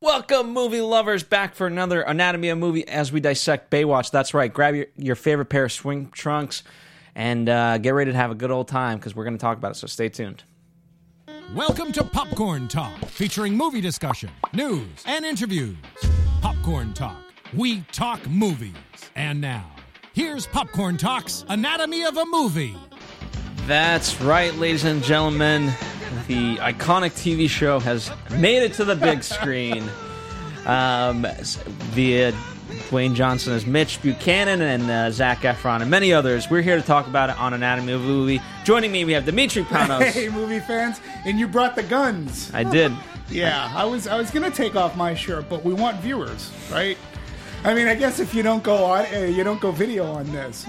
Welcome, movie lovers, back for another Anatomy of Movie as we dissect Baywatch. That's right. Grab your, your favorite pair of swing trunks and uh, get ready to have a good old time because we're going to talk about it. So stay tuned. Welcome to Popcorn Talk, featuring movie discussion, news, and interviews. Popcorn Talk, we talk movies. And now, here's Popcorn Talk's Anatomy of a Movie. That's right, ladies and gentlemen. The iconic TV show has made it to the big screen um, via Dwayne Johnson as Mitch Buchanan and uh, Zac Efron and many others. We're here to talk about it on Anatomy of a Movie. Joining me, we have Dimitri Panos. Hey, movie fans, and you brought the guns. I did. Yeah, I was I was gonna take off my shirt, but we want viewers, right? I mean, I guess if you don't go on, uh, you don't go video on this.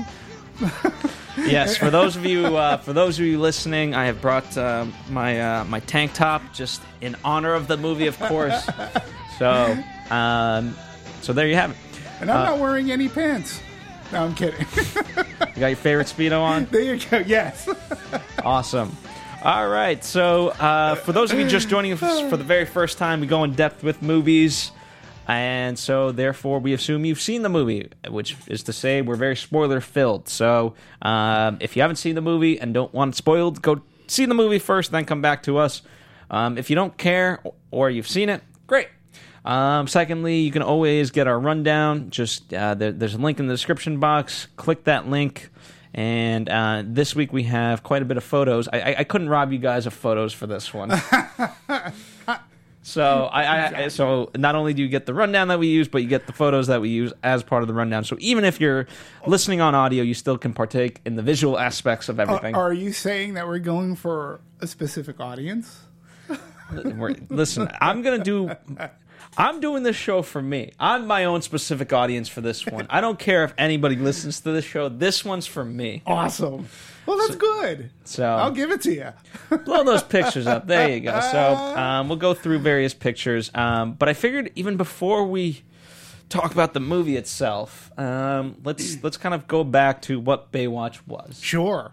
yes, for those of you uh, for those of you listening, I have brought uh, my uh, my tank top just in honor of the movie, of course. so, um, so there you have it. And I'm not wearing any pants. No, I'm kidding. You got your favorite speedo on? there you go. Yes. Awesome. All right. So, uh, for those of you just joining us for the very first time, we go in depth with movies. And so, therefore, we assume you've seen the movie, which is to say, we're very spoiler filled. So, um, if you haven't seen the movie and don't want it spoiled, go see the movie first, then come back to us. Um, if you don't care or you've seen it, great. Um, secondly, you can always get our rundown. Just uh, there, there's a link in the description box. Click that link. And uh, this week we have quite a bit of photos. I, I, I couldn't rob you guys of photos for this one. so I, I so not only do you get the rundown that we use, but you get the photos that we use as part of the rundown. So even if you're listening on audio, you still can partake in the visual aspects of everything. Are you saying that we're going for a specific audience? Listen, I'm gonna do. I'm doing this show for me. I'm my own specific audience for this one. I don't care if anybody listens to this show. This one's for me. Awesome. Well, that's good. So I'll give it to you. blow those pictures up. There you go. So um, we'll go through various pictures. Um, but I figured even before we talk about the movie itself, um, let's let's kind of go back to what Baywatch was. Sure.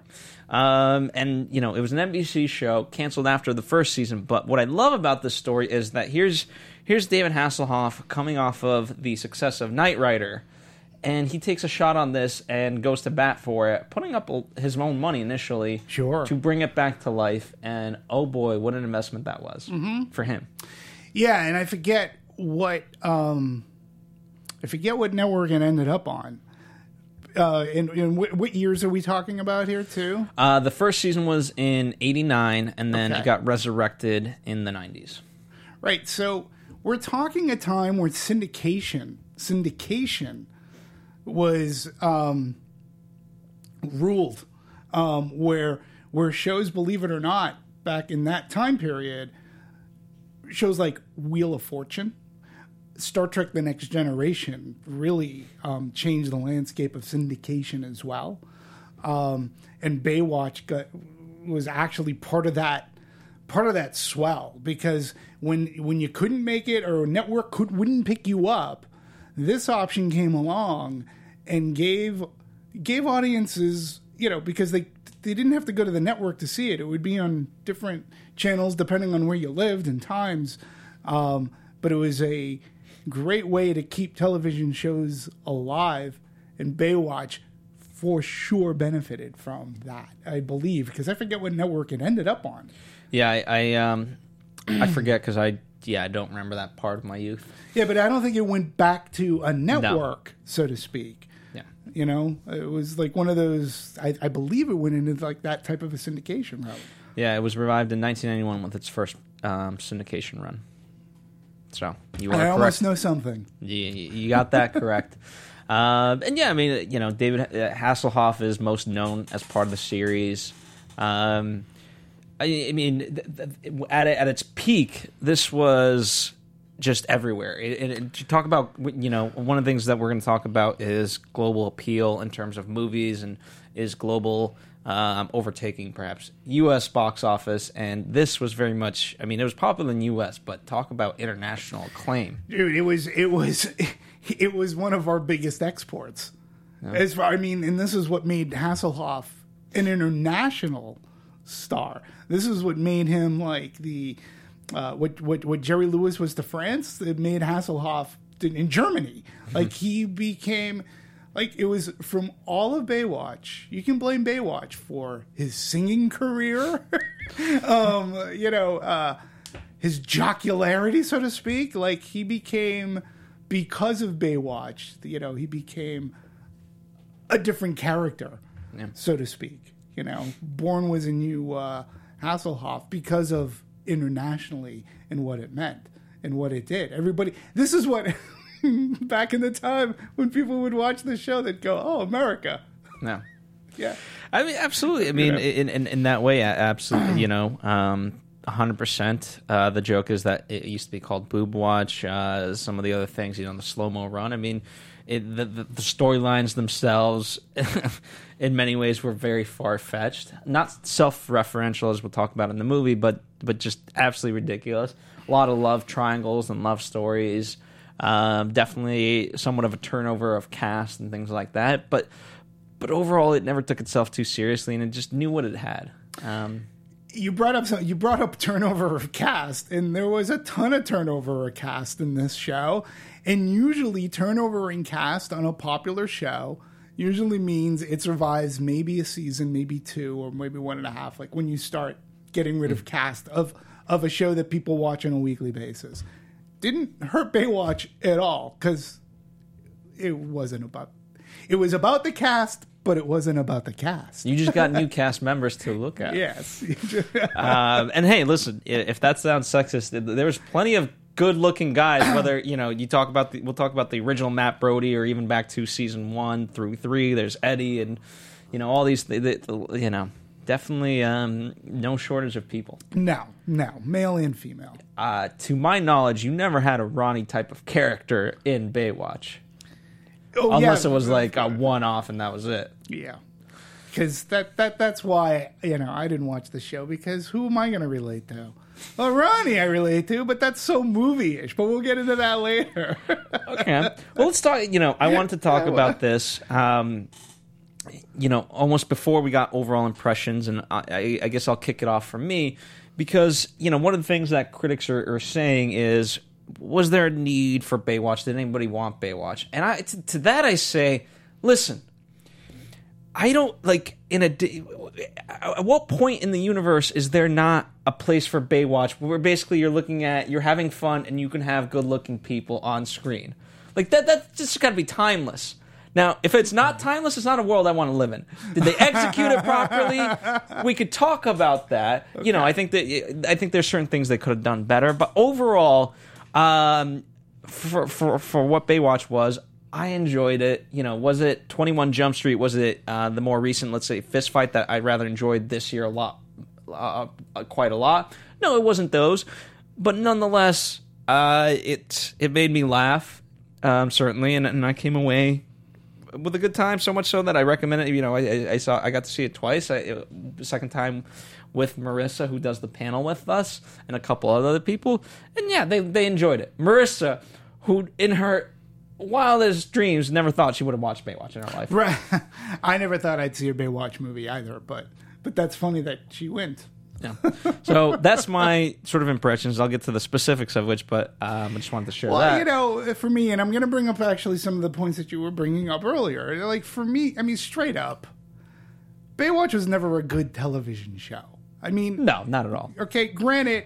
Um, and you know, it was an NBC show canceled after the first season. But what I love about this story is that here's here's David Hasselhoff coming off of the success of Knight Rider, and he takes a shot on this and goes to bat for it, putting up his own money initially, Sure. to bring it back to life. And oh boy, what an investment that was for him. Yeah, and I forget what um, I forget what network it ended up on. Uh, and, and what, what years are we talking about here too? Uh, the first season was in '89, and then Okay. it got resurrected in the '90s. Right. So we're talking a time where syndication syndication was um, ruled, um, where where shows, believe it or not, back in that time period, shows like Wheel of Fortune, Star Trek: The Next Generation really um, changed the landscape of syndication as well. Um, and Baywatch got, was actually part of that part of that swell because when when you couldn't make it or a network could wouldn't pick you up, this option came along and gave gave audiences you know because they they didn't have to go to the network to see it. It would be on different channels depending on where you lived and times. Um, but it was a great way to keep television shows alive, and Baywatch for sure benefited from that. I believe because I forget what network it ended up on. Yeah, I, I um, I forget because I yeah I don't remember that part of my youth. Yeah, but I don't think it went back to a network, so to speak. Yeah. You know, it was like one of those. I, I believe it went into like that type of a syndication route. Yeah, it was revived in 1991 with its first um, syndication run. So you are I correct. almost know something. You, you got that correct. Uh, and yeah, I mean, you know, David uh, Hasselhoff is most known as part of the series. Um, I, I mean, th- th- at at its peak, this was just everywhere. It- to talk about, you know, one of the things that we're going to talk about is global appeal in terms of movies and is global um, overtaking perhaps U.S. box office. And this was very much, I mean, it was popular in the U.S., but talk about international acclaim. Dude, it was it was it was one of our biggest exports. As far, I mean, and this is what made Hasselhoff an international star. This is what made him like the uh, what what what Jerry Lewis was to France, it made Hasselhoff in, in Germany. Like he became. Like it was from all of Baywatch. You can blame Baywatch for his singing career, um, you know, uh, his jocularity, so to speak. Like he became, because of Baywatch, you know, he became a different character, so to speak. You know, Born was a new uh, Hasselhoff because of internationally and what it meant and what it did. Everybody, this is what back in the time when people would watch the show, they'd go, "Oh, America." No. Yeah. I mean, absolutely. I mean, know? in, in in that way, absolutely. You know, um, hundred percent. Uh, the joke is that it used to be called Boob Watch. Uh, some of the other things, you know, the slow mo run. I mean, it, the the, the storylines themselves, in many ways, were very far fetched. Not self referential as we'll talk about in the movie, but but just absolutely ridiculous. A lot of love triangles and love stories. Um, definitely somewhat of a turnover of cast and things like that. But but overall, it never took itself too seriously, and it just knew what it had. Um, You brought up some, you brought up turnover of cast, and there was a ton of turnover of cast in this show. And usually, turnover in cast on a popular show usually means it survives maybe a season, maybe two, or maybe one and a half. Like when you start getting rid of hmm. cast of of a show that people watch on a weekly basis. Didn't hurt Baywatch at all because it wasn't about. It was about the cast, but it wasn't about the cast. you just got new cast members to look at. Yes. Um, and hey, listen, if that sounds sexist, th- there was plenty of good-looking guys. Whether you know, you talk about the, we'll talk about the original Matt Brody, or even back to season one through three. There's Eddie, and you know all these. The, the, you know, definitely um, no shortage of people. no, no, male and female. Uh, to my knowledge, you never had a Ronnie type of character in Baywatch, Oh, unless yeah, it was like a one-off and that was it. yeah. Because that, that that's why you know I didn't watch the show because who am I going to relate to? Well, Ronnie, I relate to, but that's so movie-ish. But we'll get into that later. Okay. Well, let's talk. You know, I wanted to talk about this. Um, you know, almost before we got overall impressions, and I, I, guess I'll kick it off from me because you know one of the things that critics are, are saying is, was there a need for Baywatch? Did anybody want Baywatch? And I to, to that I say, listen. I don't like in a. At what point in the universe is there not a place for Baywatch where basically you're looking at you're having fun and you can have good looking people on screen? Like that. That's just got to be timeless. Now, if it's not timeless, it's not a world I want to live in. Did they execute it properly? We could talk about that. You know, I think that I think there's certain things they could have done better, but overall, um, for for for what Baywatch was, I enjoyed it. You know, was it 21 Jump Street? Was it uh, the more recent, let's say, Fist Fight that I rather enjoyed this year a lot, uh, quite a lot? No, it wasn't those, but nonetheless, uh, it it made me laugh um, certainly, and, and I came away with a good time. So much so that I recommend it. You know, I, I, saw I got to see it twice. I, it, second time with Marissa, who does the panel with us, and a couple of other people, and yeah, they they enjoyed it. Marissa, who in her wildest dreams never thought she would have watched Baywatch in her life. right. I never thought I'd see a Baywatch movie either, but but that's funny that she went. Yeah. So that's my sort of impressions. I'll get to the specifics of which, but um, I just wanted to share Well, that. you know, for me, and I'm going to bring up actually some of the points that you were bringing up earlier. Like for me, I mean, straight up, Baywatch was never a good television show. I mean, no, not at all. okay, granted,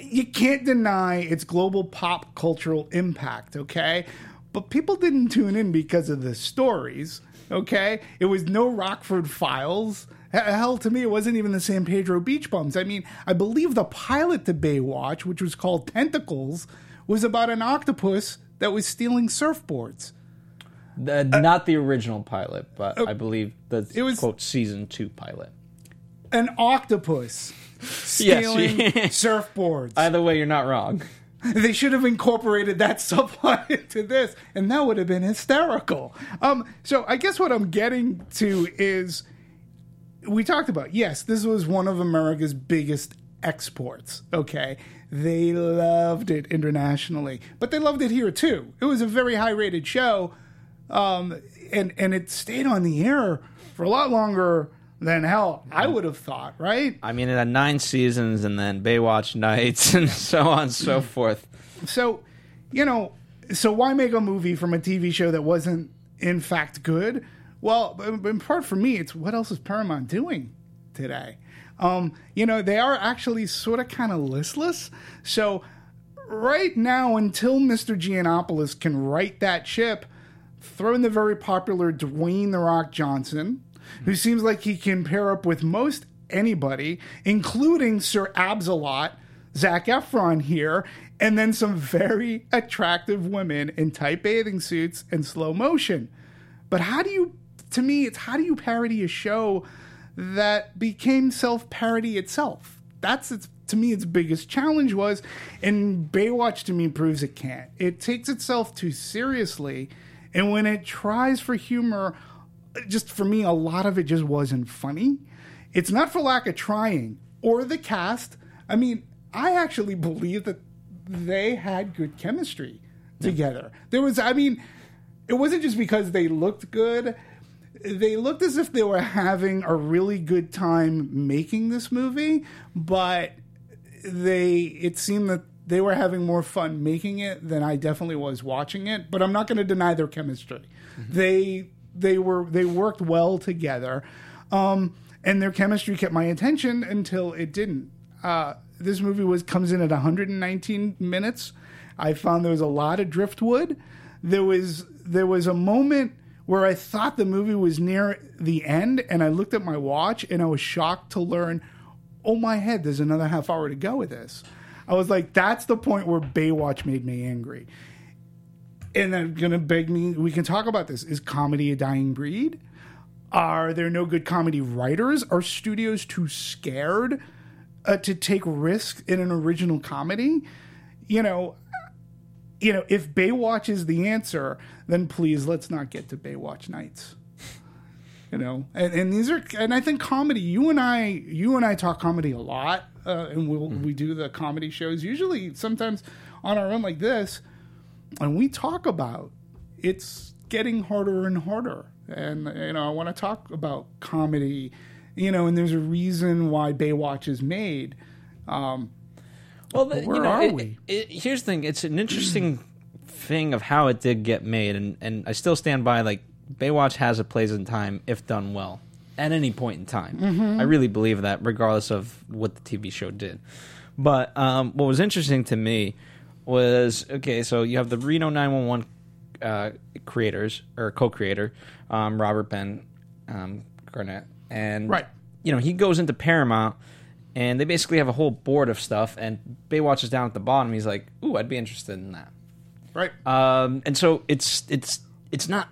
you can't deny its global pop cultural impact, okay? But people didn't tune in because of the stories, okay? It was no Rockford Files. Hell, to me, it wasn't even the San Pedro Beach Bums. I mean, I believe the pilot to Baywatch, which was called Tentacles, was about an octopus that was stealing surfboards. The- not the original pilot, but uh, I believe the it was- quote season two pilot. An octopus stealing surfboards. Either way, you're not wrong. They should have incorporated that subplot into this, and that would have been hysterical. Um, so I guess what I'm getting to is we talked about yes, this was one of America's biggest exports. Okay, they loved it internationally, but they loved it here too. It was a very high rated show, um, and and it stayed on the air for a lot longer then hell, I would have thought, right? I mean, it had nine seasons and then Baywatch Nights and so on and so forth. So, you know, so why make a movie from a TV show that wasn't in fact good? Well, in part for me, it's what else is Paramount doing today? Um, you know, they are actually sort of kind of listless. So, right now, until Mr. Gianopulos can right that ship, throw in the very popular Dwayne The Rock Johnson, who seems like he can pair up with most anybody, including Sir Absalot, Zac Efron here, and then some very attractive women in tight bathing suits and slow motion. But how do you, to me, it's how do you parody a show that became self parody itself? That's its, to me, its biggest challenge was, and Baywatch to me proves it can't. It takes itself too seriously, and when it tries for humor, just for me, a lot of it just wasn't funny. It's not for lack of trying or the cast. I mean, I actually believe that they had good chemistry together. There was, I mean, it wasn't just because they looked good. They looked as if they were having a really good time making this movie, but they, it seemed that they were having more fun making it than I definitely was watching it. But I'm not going to deny their chemistry. Mm-hmm. They, they were, they worked well together. Um, and their chemistry kept my attention until it didn't. Uh, this movie was comes in at 119 minutes. I found there was a lot of driftwood. There was there was a moment where I thought the movie was near the end, and I looked at my watch and I was shocked to learn, oh my head, there's another half hour to go with this. I was like, that's the point where Baywatch made me angry. And they're gonna beg me. We can talk about this. Is comedy a dying breed? Are there no good comedy writers? Are studios too scared uh, to take risks in an original comedy? You know, you know, if Baywatch is the answer, then please let's not get to Baywatch Nights. You know, and, and these are, and I think comedy. You and I, you and I talk comedy a lot, uh, and we'll, we do the comedy shows usually sometimes on our own like this, and we talk about it's getting harder and harder. And you know, I want to talk about comedy. You know, and there's a reason why Baywatch is made. Um, Well, the, where you know, are it- we? it- here's the thing: it's an interesting thing of how it did get made, and and I still stand by like Baywatch has a place in time if done well at any point in time. Mm-hmm. I really believe that, regardless of what the TV show did. But um, what was interesting to me was okay. So you have the Reno 911 uh, creators or co-creator, um, Robert Ben um, Garant, and Right. you know he goes into Paramount and they basically have a whole board of stuff and Baywatch is down at the bottom. He's like, "Ooh, I'd be interested in that." right. Um, and so it's it's it's not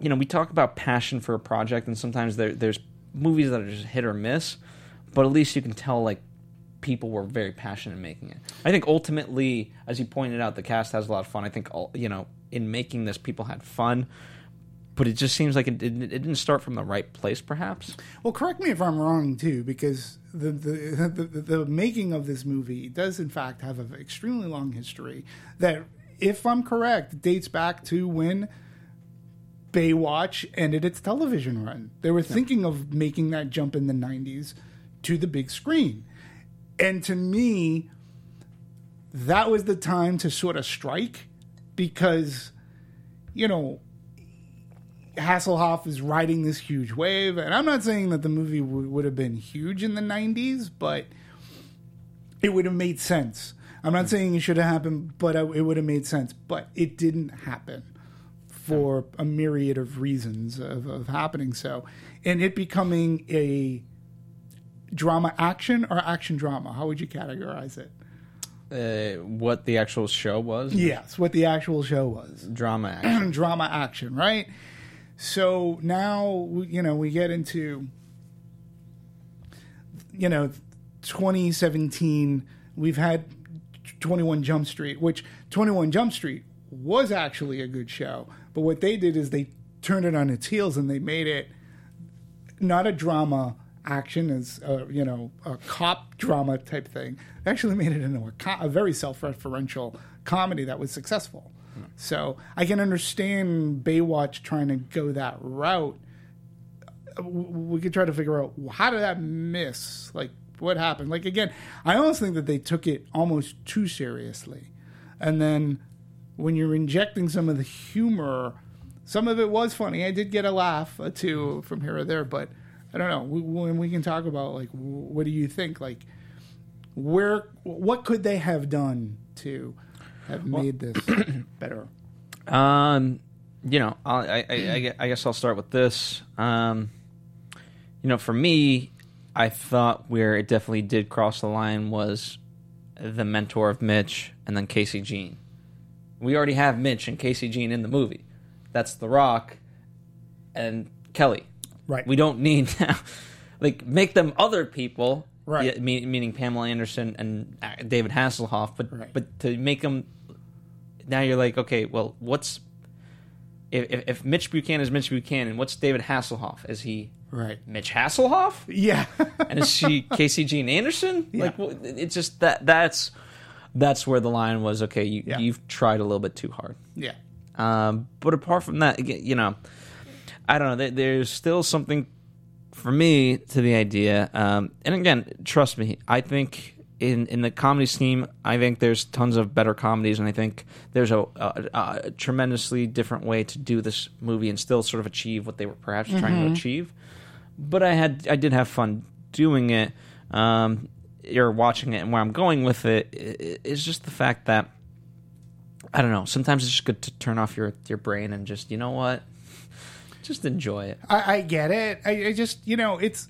you know we talk about passion for a project and sometimes there there's movies that are just hit or miss, but at least you can tell like people were very passionate in making it. I think ultimately, as you pointed out, the cast has a lot of fun. I think all, you know in making this, people had fun. But it just seems like it didn't, it didn't start from the right place, perhaps. Well, correct me if I'm wrong too, because the the, the the the making of this movie does in fact have an extremely long history. That, if I'm correct, dates back to when Baywatch ended its television run. They were thinking of making that jump in the '90s to the big screen, and to me, that was the time to sort of strike, because, you know, Hasselhoff is riding this huge wave, and I'm not saying that the movie w- would have been huge in the '90s, but it would have made sense. I'm not saying it should have happened, but it would have made sense. But it didn't happen for a myriad of reasons of, of happening so, and it becoming a drama action or action drama. How would you categorize it? Uh, what the actual show was, Yes, what the actual show was. drama action. drama action, right? So now you know we get into you know 2017. We've had 21 Jump Street, which 21 Jump Street was actually a good show, but what they did is they turned it on its heels and they made it not a drama action as uh, you know a cop drama type thing. They actually made it into a, co- a very self-referential comedy that was successful. Hmm. So I can understand Baywatch trying to go that route. Uh, we could try to figure out how did that miss? Like what happened? Like again, I almost think that they took it almost too seriously, and then when you're injecting some of the humor, some of it was funny. I did get a laugh uh, or two from here or there, but I don't know. We, when we can talk about like what do you think? Like where what could they have done to have made this better? Um, you know, I'll, I, I, I I guess I'll start with this. Um, you know, for me, I thought where it definitely did cross the line was the mentor of Mitch and then Casey Jean. We already have Mitch and Casey Jean in the movie. That's The Rock and Kelly. Right. We don't need now, like, make them other people. Right. yeah, me- meaning Pamela Anderson and uh, David Hasselhoff, but Right. but to make them now you're like, okay, well, what's if, if, Mitch Buchanan is Mitch Buchanan, what's David Hasselhoff? Is he Right. Mitch Hasselhoff? Yeah. And is she Casey Jean Anderson? Yeah. Like, wh- it's just that that's that's where the line was. Okay, you Yeah. you've tried a little bit too hard. yeah. Um, but apart from that, you know, I don't know. There's still something for me to the idea. Um, and again, trust me, I think in in the comedy scheme, I think there's tons of better comedies, and I think there's a, a, a tremendously different way to do this movie and still sort of achieve what they were perhaps trying to achieve. But I had I did have fun doing it. Um, or watching it, and where I'm going with it is just the fact that I don't know. Sometimes it's just good to turn off your your brain and just you know what, just enjoy it. I, I get it. I, I just, you know, it's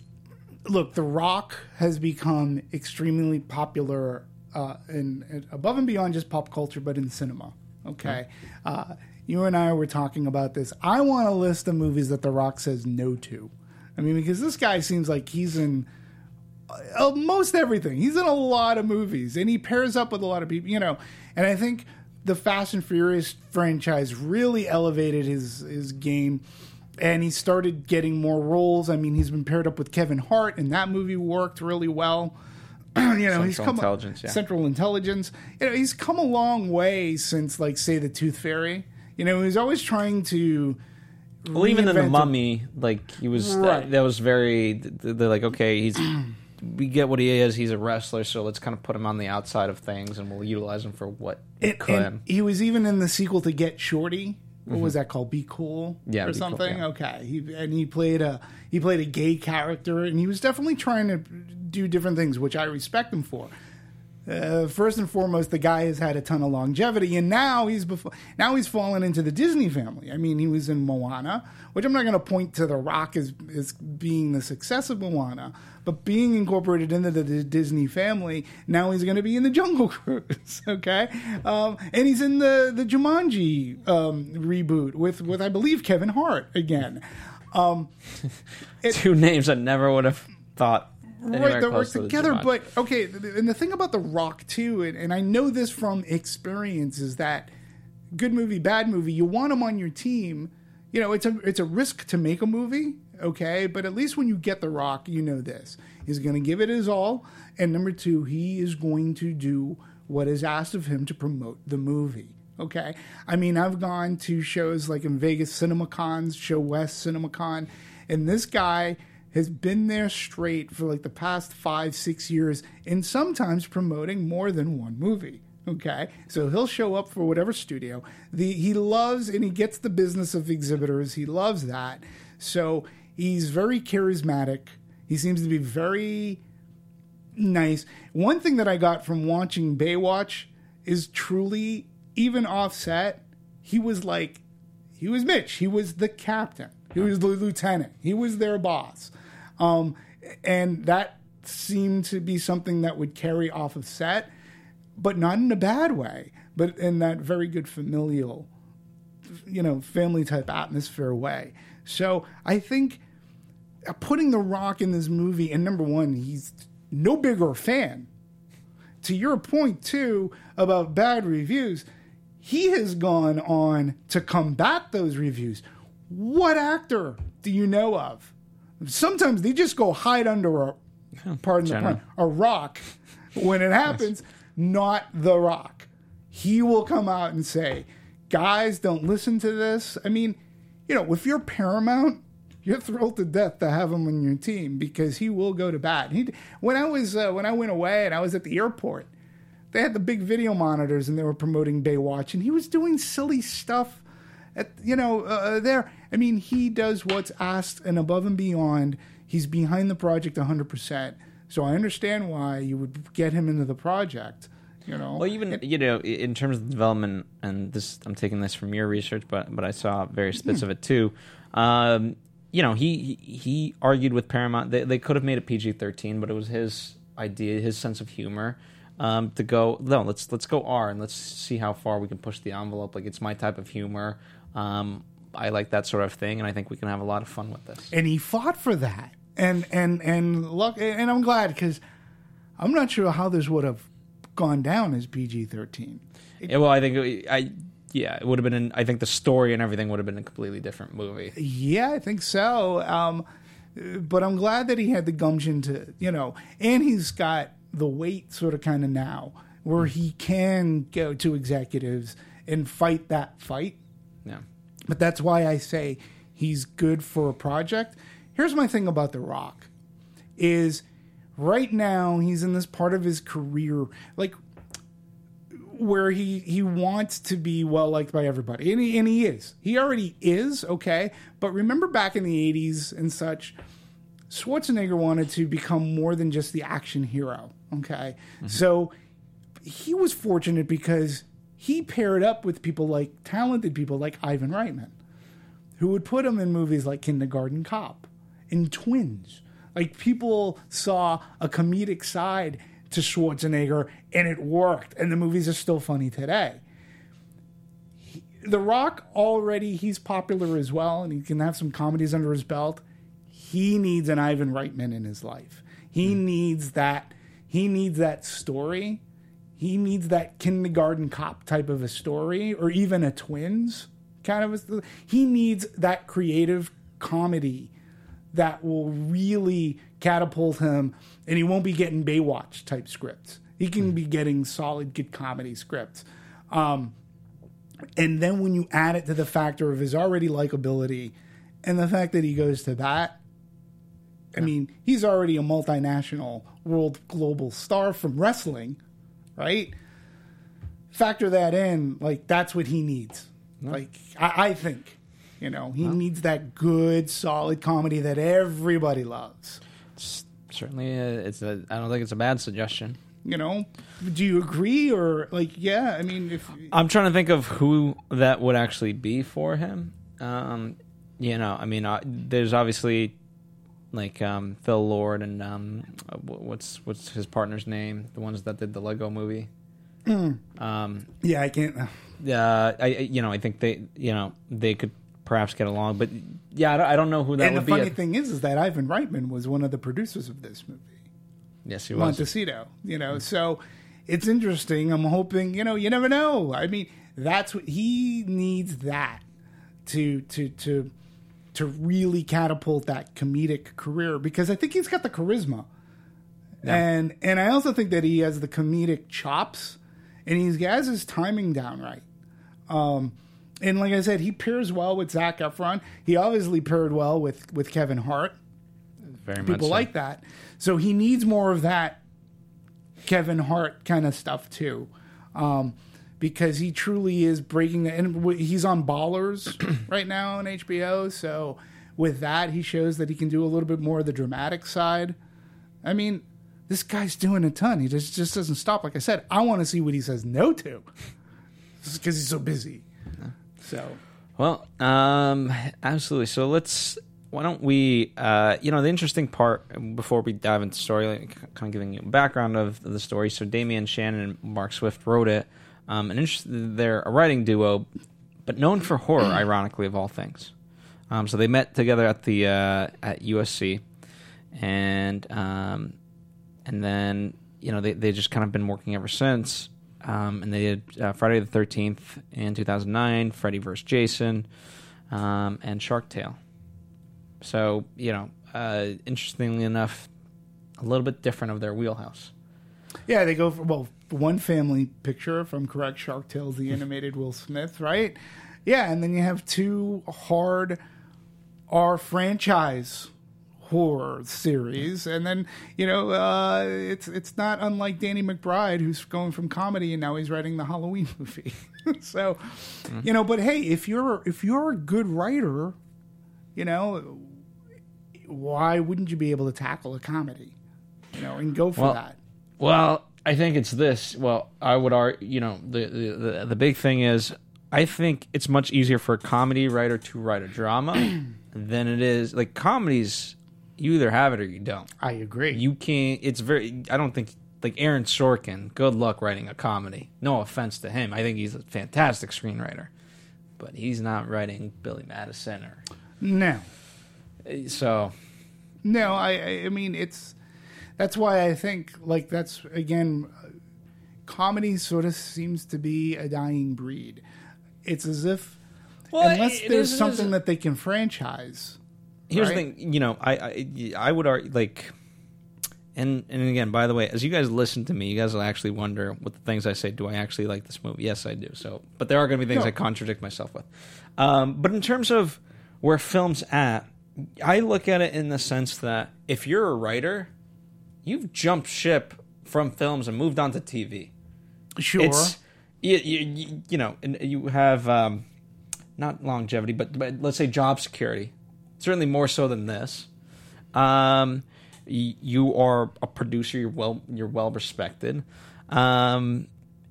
look. The Rock has become extremely popular, uh, in, in above and beyond just pop culture, but in cinema. Okay, uh, you and I were talking about this. I want a list of movies that The Rock says no to. I mean, because this guy seems like he's in uh, most everything. He's in a lot of movies, and he pairs up with a lot of people. You know, and I think the Fast and Furious franchise really elevated his his game, and he started getting more roles. I mean, he's been paired up with Kevin Hart, and that movie worked really well. you know, he's Central come Intelligence, yeah. Central Intelligence. You know, he's come a long way since, like, say, the Tooth Fairy. You know, he's always trying to. Well, even in the Mummy, like he was Right. that, that was very. They're like, okay, he's we get what he is. He's a wrestler, so let's kind of put him on the outside of things, and we'll utilize him for what it, he was even in the sequel to Get Shorty. What was that called? Be Cool, Mm-hmm. Yeah, or Be Cool, something. yeah. Okay, he, and he played a he played a gay character, and he was definitely trying to do different things, which I respect him for. Uh, first and foremost, the guy has had a ton of longevity, and now he's befo- now he's fallen into the Disney family. I mean, he was in Moana, which I'm not going to point to The Rock as as being the success of Moana, but being incorporated into the, D- Disney family. Now he's going to be in the Jungle Cruise, okay? Um, and he's in the the Jumanji um, reboot with with I believe Kevin Hart again. Um, Two names I never would have thought. Right, that work together. But okay, and the thing about The Rock too, and, and I know this from experience, is that good movie, bad movie, you want him on your team. You know, it's a it's a risk to make a movie, okay, but at least when you get The Rock, you know this: he's going to give it his all, and number two, he is going to do what is asked of him to promote the movie. Okay, I mean, I've gone to shows like in Vegas, CinemaCons, ShoWest, CinemaCon, and this guy has been there straight for like the past five, six years, and sometimes promoting more than one movie. Okay, so he'll show up for whatever studio. The he loves and he gets the business of exhibitors. He loves that. So he's very charismatic. He seems to be very nice. One thing that I got from watching Baywatch is truly, even offset, he was like, he was Mitch. He was the captain. He was the lieutenant. He was their boss. Um, and that seemed to be something that would carry off of set, but not in a bad way, but in that very good familial, you know, family type atmosphere way. So I think uh, putting The Rock in this movie, and number one, he's no bigger fan. To your point, too, about bad reviews, he has gone on to combat those reviews. What actor do you know of? Sometimes they just go hide under a, pardon the pun, a rock when it happens, not The Rock. He will come out and say, guys, don't listen to this. I mean, you know, if you're Paramount, you're thrilled to death to have him on your team because he will go to bat. He when I was uh, when I went away and I was at the airport, they had the big video monitors and they were promoting Baywatch, and he was doing silly stuff. At you know uh, there, I mean, he does what's asked and above and beyond. He's behind the project 100. percent So I understand why you would get him into the project. You know, Well, even you know, in terms of development, and this I'm taking this from your research, but but I saw various bits of it too. Um, you know, he he he argued with Paramount. They they could have made it PG-13, but it was his idea, his sense of humor. Um, to go no, let's let's go R and let's see how far we can push the envelope. Like it's my type of humor. Um, I like that sort of thing, and I think we can have a lot of fun with this. and he fought for that. And and and look, and I'm glad because I'm not sure how this would have gone down as PG-13. Yeah, well, I think it- I yeah, it would have been. An, I think the story and everything would have been a completely different movie. Yeah, I think so. Um, but I'm glad that he had the gumption to, you know, and he's got the weight sort of kind of now where he can go to executives and fight that fight. But that's why I say he's good for a project. Here's my thing about The Rock is right now he's in this part of his career like where he he wants to be well liked by everybody. And he, and he is. He already is, okay? But remember back in the 80s and such Schwarzenegger wanted to become more than just the action hero, okay? Mm-hmm. So he was fortunate because he paired up with people like talented people like Ivan Reitman, who would put him in movies like Kindergarten Cop and Twins. Like people saw a comedic side to Schwarzenegger and it worked, and the movies are still funny today. He- the Rock already he's popular as well, and he can have some comedies under his belt. He needs an Ivan Reitman in his life. He hmm. needs that. He needs that story he needs that kindergarten cop type of a story or even a twins kind of a, he needs that creative comedy that will really catapult him and he won't be getting baywatch type scripts. He can be getting solid good comedy scripts. Um, and then when you add it to the factor of his already likability and the fact that he goes to that i mean he's already a multinational world global star from wrestling right? Factor that in, like that's what he needs. Like I, I think, you know, he needs that good, solid comedy that everybody loves. Certainly, uh, it's a. I don't think it's a bad suggestion. You know, do you agree or like? Yeah, I mean, if I'm trying to think of who that would actually be for him. Um, you know, I mean, uh, there's obviously like um, Phil Lord and um, what's what's his partner's name? The ones that did the Lego Movie. Um, yeah, I can't. uh, uh, I, you know, I think they, you know, they could perhaps get along, but yeah, I don't, I don't know who that and would be. The funny thing is, is that Ivan Reitman was one of the producers of this movie. yes, he was. Montecito, you know. So it's interesting. I'm hoping, you know, you never know. I mean, that's what he needs that to to to to really catapult that comedic career because I think he's got the charisma. And and I also think that he has the comedic chops and he has his timing down right. Um and like I said, he pairs well with Zac Efron. He obviously paired well with with Kevin Hart Very much people so. like that. So he needs more of that Kevin Hart kind of stuff too, um, because he truly is breaking the. And he's on Ballers right now on HBO. So with that, he shows that he can do a little bit more of the dramatic side. I mean, this guy's doing a ton. He just just doesn't stop. Like I said, I want to see what he says no to, because he's so busy. So Well, um, absolutely. So let's. Why don't we? Uh, you know, the interesting part before we dive into the story, like, kind of giving you a background of the story. So Damian Shannon and Mark Swift wrote it. Um, and interest, they're a writing duo, but known for horror, ironically, of all things. Um, so they met together at the uh, at USC, and um, and then you know they they just kind of been working ever since. Um, and they did uh, Friday the Thirteenth in two thousand nine, Freddy vs. Jason, um, and Shark Tale. So you know, uh, interestingly enough, a little bit different of their wheelhouse. Yeah, they go for well, one family picture, if I'm correct. Shark Tale's the animated Will Smith, right? Yeah, and then you have two hard R franchise horror series, and then you know uh, it's it's not unlike Danny McBride, who's going from comedy and now he's writing the Halloween movie. so, you know, but hey, if you're if you're a good writer, you know, why wouldn't you be able to tackle a comedy, you know, and go for Well, that? Well, I think it's this. Well, I would argue, you know, the, the the big thing is, I think it's much easier for a comedy writer to write a drama than it is like comedies. You either have it or you don't. I agree. You can't. It's very. I don't think like Aaron Sorkin. Good luck writing a comedy. No offense to him. I think he's a fantastic screenwriter, but he's not writing Billy Madison or no, so. No, I- I mean it's that's why I think like that's again, uh, comedy sort of seems to be a dying breed. It's as if Well, unless it there's is- it is- something that they can franchise. Here's right? the thing, you know, I, I I would argue like, and and again, by the way, as you guys listen to me, you guys will actually wonder what the things I say. Do I actually like this movie? Yes, I do. So, but there are going to be things No. I contradict myself with. Um, but in terms of where films at, I look at it in the sense that if you're a writer, you've jumped ship from films and moved on to TV. Sure, It's you, you, you know, and you have um, not longevity, but, but let's say job security. Certainly more so than this. Um, you are a producer. You're well. You're well respected. Um,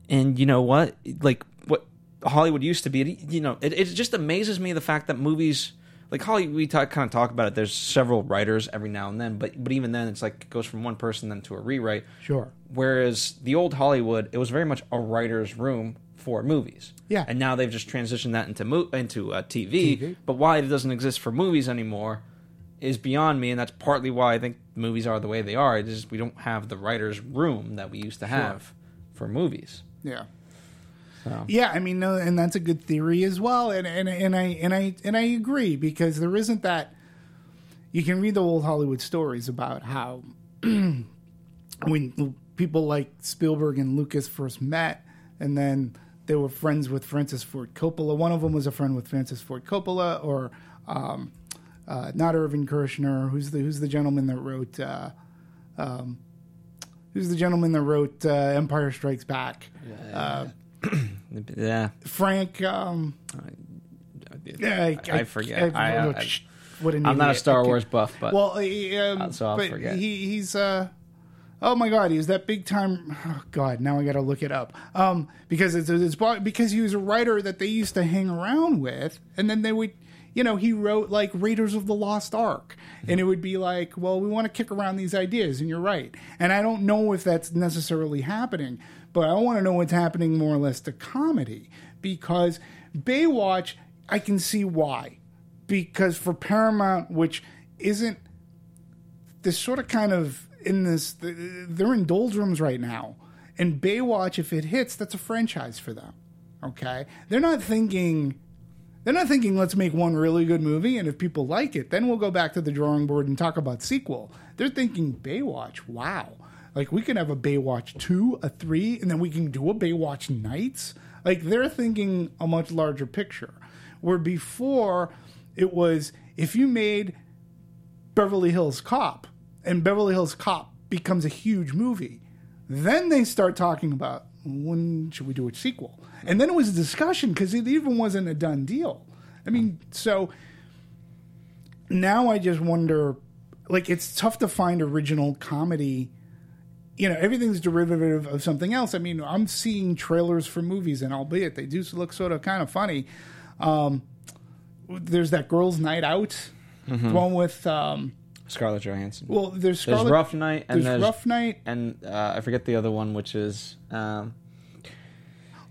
and you know what? Like what Hollywood used to be. it- You know, it, it just amazes me the fact that movies. Like Holly, we talk, kind of talk about it. There's several writers every now and then, but but even then, it's like it goes from one person then to a rewrite. sure. Whereas the old Hollywood, it was very much a writer's room for movies. Yeah. And now they've just transitioned that into mo- into uh, TV. TV. But why it doesn't exist for movies anymore is beyond me, and that's partly why I think movies are the way they are. It's just we don't have the writer's room that we used to have for movies. Yeah. So. Yeah, I mean, no, and that's a good theory as well, and and and I and I and I agree because there isn't that. You can read the old Hollywood stories about how when people like Spielberg and Lucas first met, and then they were friends with Francis Ford Coppola. One of them was a friend with Francis Ford Coppola, or um, uh, not Irvin Kershner. Who's the who's the gentleman that wrote? Uh, um, who's the gentleman that wrote uh, Empire Strikes Back? Uh, Yeah. Frank. Um, yeah, I forget. I- I- what an I'm not a. Star. Wars buff, but Well, he, um, so I'll but forget. He, he's uh, oh my god, he was that big time. Oh god, now I got to look it up. Um, because it's, it's because he was a writer that they used to hang around with, and then they would. You know, he wrote like Raiders of the Lost Ark, and it would be like, well, we want to kick around these ideas, and you're right. And I don't know if that's necessarily happening, but I want to know what's happening more or less to comedy because Baywatch, I can see why because for Paramount, which isn't this sort of kind of in this, they're in doldrums right now. And Baywatch, if it hits, that's a franchise for them. Okay, they're not thinking. They're not thinking, let's make one really good movie, and if people like it, then we'll go back to the drawing board and talk about sequel. They're thinking Baywatch, wow. Like, we can have a Baywatch 2, a 3, and then we can do a Baywatch Nights. Like, they're thinking a much larger picture. Where before, it was if you made Beverly Hills Cop and Beverly Hills Cop becomes a huge movie, then they start talking about when should we do a sequel? And then it was a discussion because it even wasn't a done deal. I mean, so now I just wonder like it's tough to find original comedy. You know, everything's derivative of something else. I mean, I'm seeing trailers for movies, and albeit they do look sort of kind of funny. Um, there's that girls' night out, the one with um, Scarlett Johansson. well, there's there's Rough Night and there's, there's, Rough Night. and uh, I forget the other one, which is um,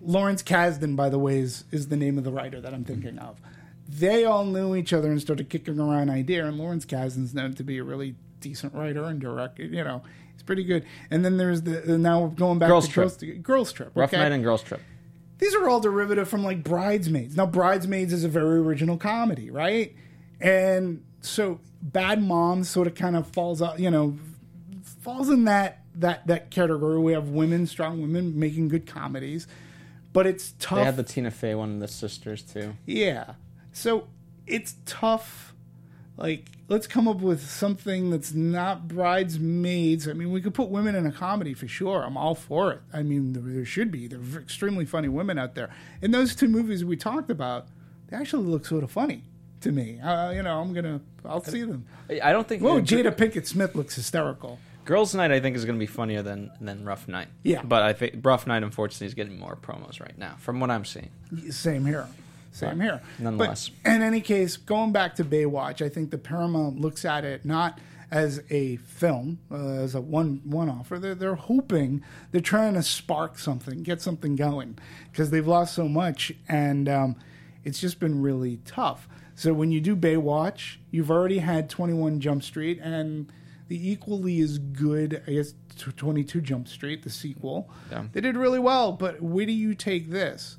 Lawrence Kasdan, by the way, is, is the name of the writer that I'm thinking of. They all knew each other and started kicking around idea, and Lawrence Kasdan's known to be a really decent writer and director. You know, he's pretty good. And then there's the uh, now we're going back Girls to Trip. Girls, Girls Trip. Rough okay? Night and Girls Trip. these are all derivative from like Bridesmaids. Now, Bridesmaids is a very original comedy, right? And so Bad Moms sort of kind of falls out, you know, falls in that that that category. We have women, strong women making good comedies, but it's tough. They had the Tina Fey one and the sisters too. Yeah. So it's tough like let's come up with something that's not bridesmaids. I mean, we could put women in a comedy for sure. I'm all for it. I mean, there, there should be. There are extremely funny women out there. In those two movies we talked about, they actually look sort of funny to me. Uh, you know, I'm gonna, I'll see them. I don't think. Whoa, Jada Pinkett Smith looks hysterical. Girls' Night, I think, is going to be funnier than than Rough Night. Yeah. but I think Rough Night, unfortunately, is getting more promos right now, from what I'm seeing. Same here. Same here. nonetheless. But in any case, going back to Baywatch, I think the Paramount looks at it not as a film, uh, as a one one offer. They're, they're hoping they're trying to spark something, get something going, because they've lost so much, and um, it's just been really tough. So when you do Baywatch, you've already had Twenty One Jump Street, and the equally as good, I guess, Twenty Two Jump Street, the sequel. Yeah. They did really well, but where do you take this?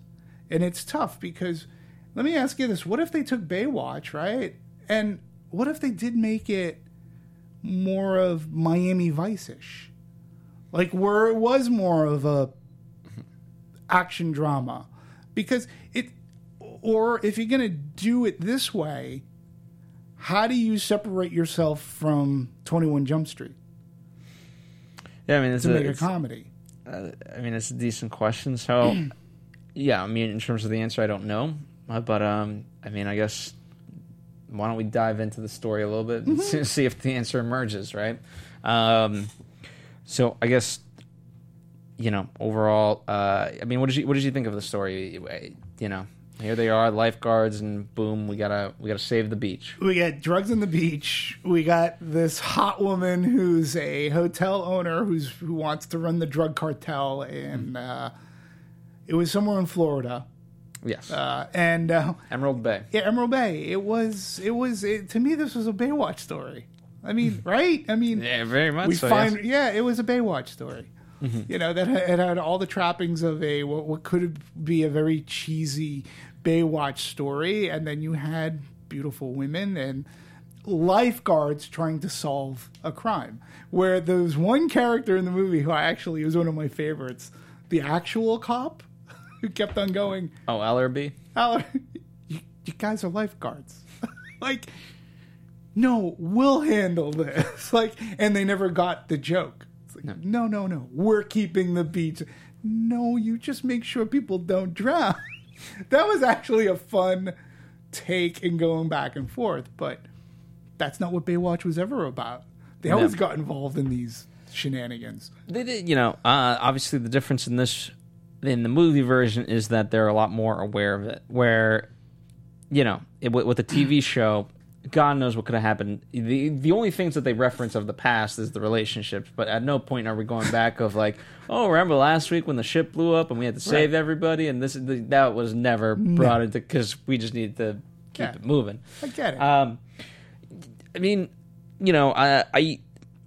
And it's tough because let me ask you this: What if they took Baywatch, right? And what if they did make it more of Miami Vice-ish, like where it was more of a action drama? Because it, or if you're gonna do it this way, how do you separate yourself from Twenty One Jump Street Yeah, I mean, it's to a, make a comedy? uh, I mean, it's a decent question. So, yeah, I mean, in terms of the answer, I don't know, but um, I mean, I guess why don't we dive into the story a little bit and see- see if the answer emerges, right? Um, so, I guess you know, overall, uh, I mean, what did you what did you think of the story? You know, here they are, lifeguards, and boom, we gotta we gotta save the beach. we got drugs on the beach. We got this hot woman who's a hotel owner who's who wants to run the drug cartel, and uh, it was somewhere in Florida. Yes, Uh, and uh, Emerald Bay. yeah, Emerald Bay. It was. It was. It, to me, this was a Baywatch story. I mean, right? I mean, Yeah, very much. we so, find. yes. Yeah, it was a Baywatch story. You know that it had all the trappings of a what, what could be a very cheesy Baywatch story, and then you had beautiful women and lifeguards trying to solve a crime. Where there was one character in the movie who I actually was one of my favorites, the actual cop who kept on going, Oh, LRB. "Al, you, you guys are lifeguards." like, no, we'll handle this. like, and they never got the joke. It's like, no, no, no, we're keeping the beach. No, you just make sure people don't drown. that was actually a fun take in going back and forth, but that's not what Baywatch was ever about. They always got involved in these shenanigans. They did, you know, uh, obviously the difference in this, in the movie version, is that they're a lot more aware of it. Where, you know, it, with, a TV show, God knows what could have happened. The the only things that they reference of the past is the relationships, but at no point are we going back of like, oh, remember last week when the ship blew up and we had to save everybody, and this is that was never brought into because we just needed to keep Yeah. it moving. I get it. Um, I mean, you know, I, I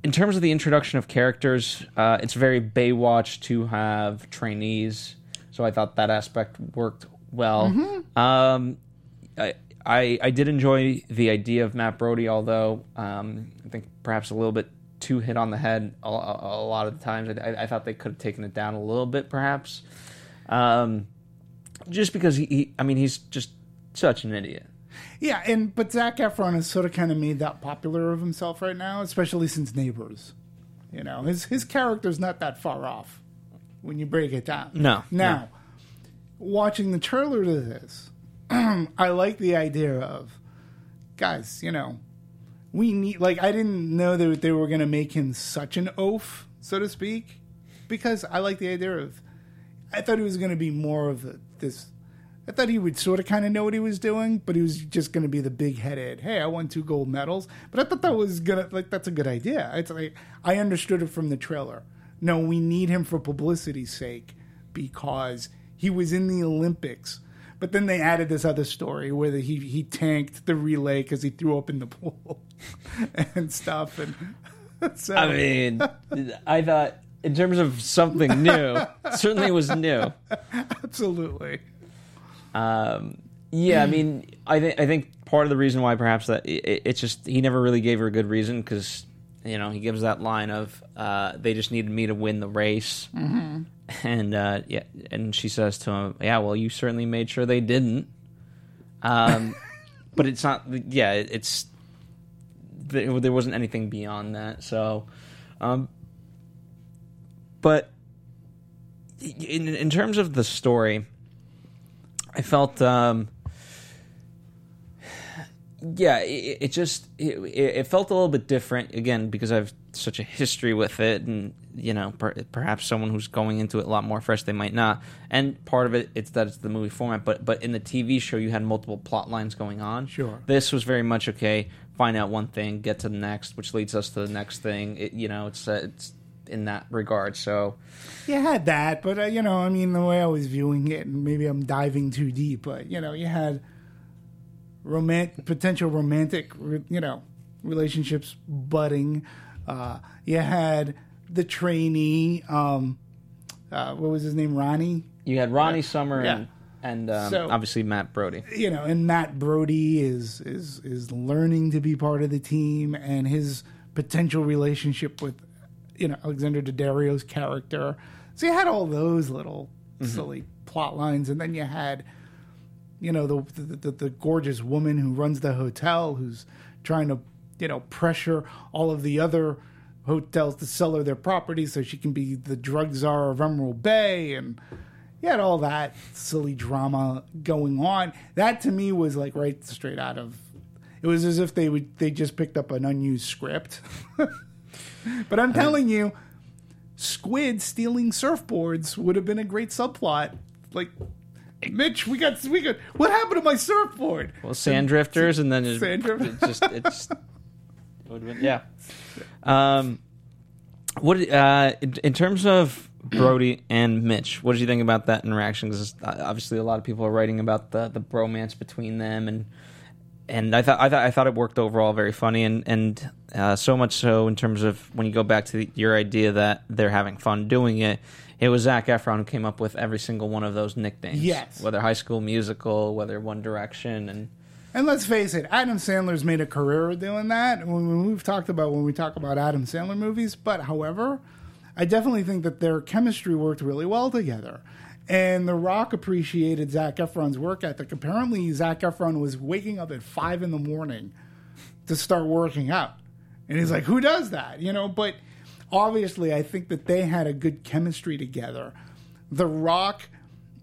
in terms of the introduction of characters, uh, it's very Baywatch to have trainees. So I thought that aspect worked well. Um, I, I I did enjoy the idea of Matt Brody, although um, I think perhaps a little bit too hit on the head a, a, a lot of the times. I, I thought they could have taken it down a little bit, perhaps. Um, just because he, he, I mean, he's just such an idiot. Yeah, and but Zac Efron has sort of kind of made that popular of himself right now, especially since Neighbors. You know, his his character's not that far off when you break it down. No, Now, watching the trailer to this, I like the idea of guys. You know, we need like I didn't know that they were going to make him such an oaf, so to speak, because I like the idea of. I thought he was going to be more of a, this. I thought he would sort of kind of know what he was doing, but he was just going to be the big headed. Hey, I won two gold medals. But I thought that was gonna like that's a good idea. It's like I understood it from the trailer. No, we need him for publicity's sake because he was in the Olympics. But then they added this other story where the, he he tanked the relay because he threw up in the pool and stuff. And so I mean, I thought in terms of something new, certainly it was new. absolutely. Um, yeah, I mean, I think I think part of the reason why perhaps that it, it's just he never really gave her a good reason because you know he gives that line of uh, they just needed me to win the race, mm-hmm. and uh, yeah, and she says to him, yeah, well, you certainly made sure they didn't. Um, but it's not. Yeah, it- it's there, there wasn't anything beyond that. So, um, but in in terms of the story, I felt um, yeah, it, it just it, it felt a little bit different again because I've such a history with it, and you know, per, perhaps someone who's going into it a lot more fresh, they might not. And part of it, it's that it's the movie format, but but in the TV show, you had multiple plot lines going on. Sure. This was very much okay. Find out one thing, get to the next, which leads us to the next thing. It, you know, it's uh, it's in that regard. So You had that, but uh, you know, I mean, the way I was viewing it, and maybe I'm diving too deep, but you know, you had romantic, potential romantic, you know, relationships budding. Uh, you had the trainee, um, uh, what was his name, Ronnie? you had Ronnie Summer Yeah. and and um, So- obviously Matt Brody. you know, and Matt Brody is is is learning to be part of the team, and his potential relationship with you know Alexandra Daddario's character. So you had all those little mm-hmm. silly plot lines, and then you had you know the, the the the gorgeous woman who runs the hotel, who's trying to you know pressure all of the other hotels to sell her their property so she can be the drug czar of Emerald Bay and you had all that silly drama going on. That to me was like right straight out of. It was as if they would they just picked up an unused script. but I'm telling you, Squid stealing surfboards would have been a great subplot. Like, Mitch, we got we got what happened to my surfboard? Well, sand drifters, and then it, Sand drifters. it just it just it been- yeah. Um, what uh, in, in terms of Brody and Mitch, what did you think about that interaction? Because obviously, a lot of people are writing about the the bromance between them, and and I thought I thought I thought it worked overall very funny, and and uh, so much so in terms of when you go back to the, your idea that they're having fun doing it. It was Zac Efron who came up with every single one of those nicknames. Yes. whether High School Musical, whether One Direction, and And let's face it, Adam Sandler's made a career doing that. When we've talked about when we talk about Adam Sandler movies, but however, I definitely think that their chemistry worked really well together. And The Rock appreciated Zac Efron's work ethic. Apparently, Zac Efron was waking up at five in the morning to start working out. And he's like, who does that? You know, but obviously, I think that they had a good chemistry together. The Rock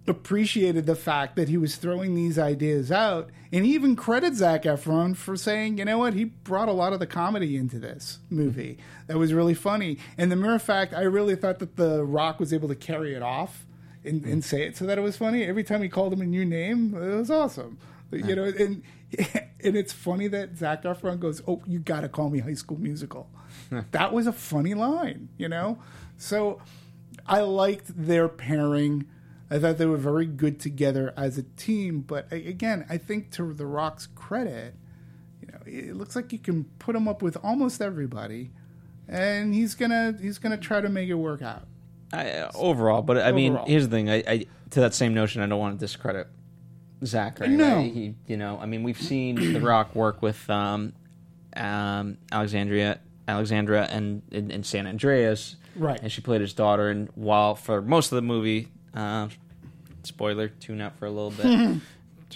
appreciated the fact that he was throwing these ideas out, and he even credits Zac Efron for saying, you know what, he brought a lot of the comedy into this movie. That was really funny. And the mere fact, I really thought that The Rock was able to carry it off and, and say it so that it was funny. Every time he called him a new name, it was awesome. You know, and and it's funny that Zac Efron goes, "Oh, you got to call me High School Musical." that was a funny line, you know. So I liked their pairing. I thought they were very good together as a team. But again, I think to The Rock's credit, you know, it looks like you can put him up with almost everybody, and he's gonna he's gonna try to make it work out. I, uh, overall, but I mean, here's the thing. I, I to that same notion, I don't want to discredit Zac. Right? No. he, you know, I mean, we've seen The Rock work with um, um, Alexandria, Alexandra, and in, in San Andreas, Right. And she played his daughter. And while for most of the movie, uh, spoiler, tune out for a little bit.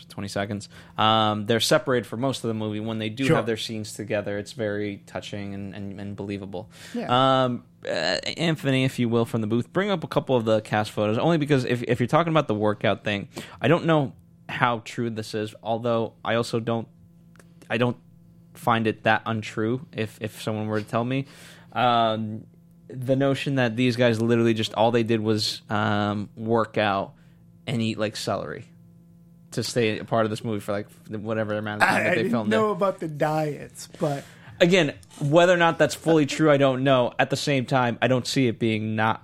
20 seconds. Um, they're separated for most of the movie. When they do Sure. have their scenes together, it's very touching and, and, and believable. Yeah. Um, uh, Anthony, if you will, from the booth, bring up a couple of the cast photos. Only because if if you're talking about the workout thing, I don't know how true this is. Although I also don't, I don't find it that untrue. If if someone were to tell me, um, the notion that these guys literally just all they did was um, work out and eat like celery to stay a part of this movie for like whatever amount of time I, that I they didn't filmed know it. about the diets, but Again, whether or not that's fully true, I don't know. At the same time, I don't see it being not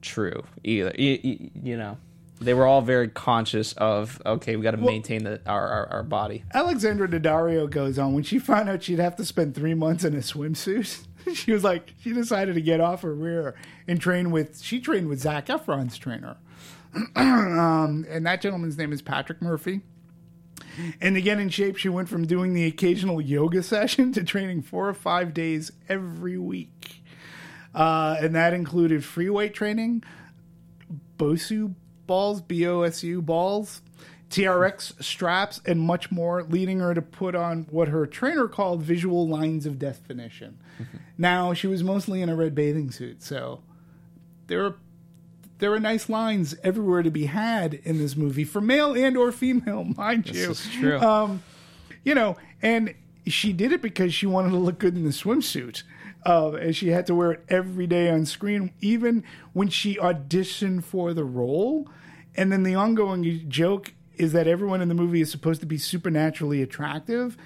true either. You, you, you know, they were all very conscious of okay, we got to maintain the, our, our our body. Alexandra Daddario goes on when she found out she'd have to spend three months in a swimsuit. She was like, she decided to get off her rear and train with. She trained with Zac Efron's trainer, um, and that gentleman's name is Patrick Murphy. And to get in shape, she went from doing the occasional yoga session to training four or five days every week, uh, and that included free weight training, BOSU balls, B O S U balls, TRX straps, and much more, leading her to put on what her trainer called visual lines of definition. Now, she was mostly in a red bathing suit, so there are there are nice lines everywhere to be had in this movie for male and or female, mind you. This is true. Um, you know, and she did it because she wanted to look good in the swimsuit. Uh, and she had to wear it every day on screen, even when she auditioned for the role. And then the ongoing joke is that everyone in the movie is supposed to be supernaturally attractive.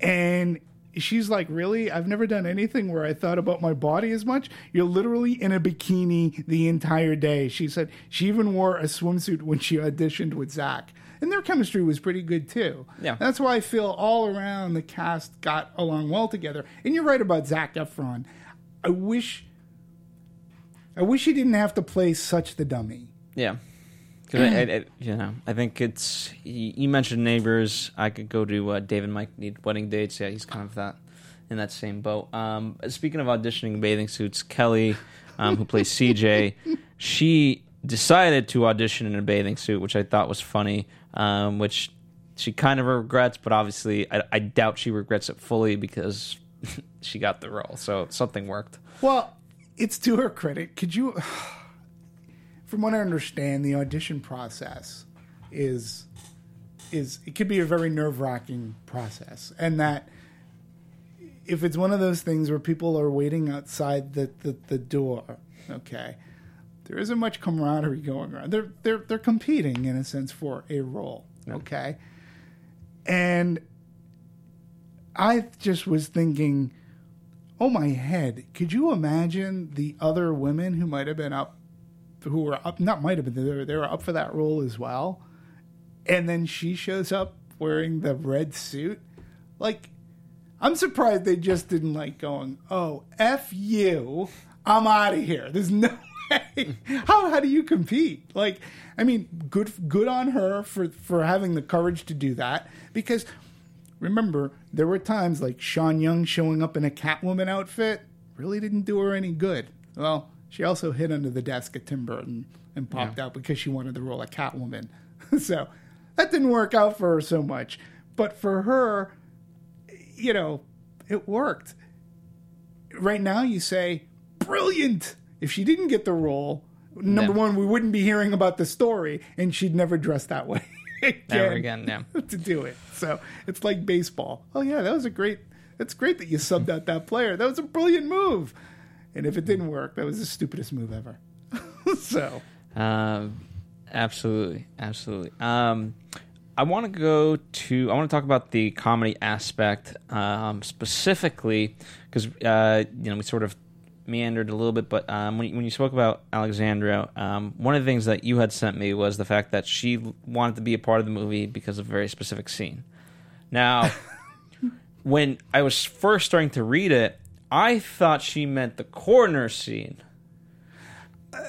And she's like, Really? I've never done anything where I thought about my body as much. You're literally in a bikini the entire day. She said she even wore a swimsuit when she auditioned with Zac. And their chemistry was pretty good too. Yeah. That's why I feel all around the cast got along well together. And you're right about Zac Efron. I wish I wish he didn't have to play such the dummy. Yeah. 'Cause I, I, I- you know, I think it's. You you mentioned neighbors. I could go to uh, David Mike need wedding dates. Yeah, he's kind of that in that same boat. Um, speaking of auditioning bathing suits, Kelly, um, who plays CJ, she decided to audition in a bathing suit, which I thought was funny. Um, which she kind of regrets, but obviously, I, I doubt she regrets it fully because she got the role. So something worked. Well, it's to her credit. Could you, from what I understand, the audition process is is it could be a very nerve wracking process, and that if it's one of those things where people are waiting outside the, the, the door, okay, there isn't much camaraderie going around. They're they're they're competing in a sense for a role, okay, and I just was thinking oh my head could you imagine the other women who might have been up who were up not might have been they were, they were up for that role as well and then she shows up wearing the red suit? Like i'm surprised they just didn't like going oh f you i'm out of here. There's no how, how do you compete like i mean good good on her for for having the courage to do that because remember, there were times like Sean Young showing up in a Catwoman outfit really didn't do her any good. Well, she also hid under the desk at Tim Burton and popped out because she wanted the role of Catwoman. so that didn't work out for her so much. But for her, you know, it worked. Right now, you say, brilliant. If she didn't get the role, number No. one, we wouldn't be hearing about the story, and she'd never dress that way. Never again. Yeah. to do it. So it's like baseball. Oh yeah, that was a great. That's great that you subbed out that player. That was a brilliant move. And if it didn't work, that was the stupidest move ever. so Um, absolutely, absolutely. Um, I want to go to. I want to talk about the comedy aspect um, specifically because uh, you know we sort of meandered a little bit, but um, when you, when you spoke about Alexandria, um, one of the things that you had sent me was the fact that she wanted to be a part of the movie because of a very specific scene. Now, when I was first starting to read it, I thought she meant the corner scene.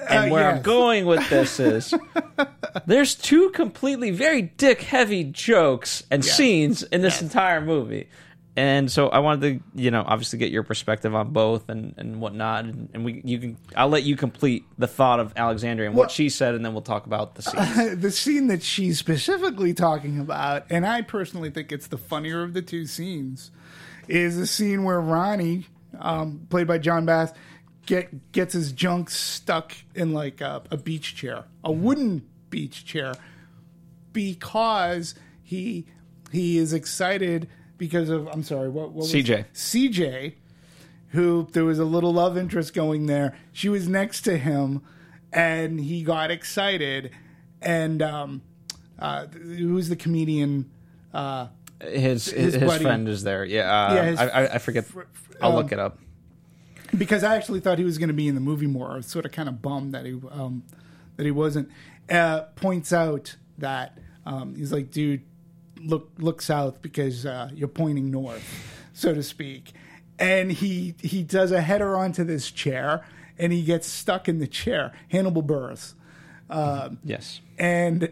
And Uh, where I'm going with this is there's two completely very dick heavy jokes and scenes in this entire movie. And so I wanted to, you know, obviously get your perspective on both and, and whatnot. And, and we you can I'll let you complete the thought of Alexandria and Well- what she said and then we'll talk about the scene. the scene that she's specifically talking about, and I personally think it's the funnier of the two scenes, is the scene where Ronnie, um, played by Jon Bass, get gets his junk stuck in like a, a beach chair, a wooden beach chair, because he he is excited because of I'm sorry, what, what was CJ. CJ, who there was a little love interest going there. She was next to him, and he got excited. And um, uh, who's the comedian? Uh, His his, his friend is there. Yeah, uh, Yeah, his I, I, forget. I'll um, look it up. because I actually thought he was going to be in the movie more. I was sort of kind of bummed that he um, that he wasn't. Uh, points out that um, he's like, dude, look look south because uh, you're pointing north, so to speak. And he he does a header onto this chair, and he gets stuck in the chair. Hannibal Buress. Yes. and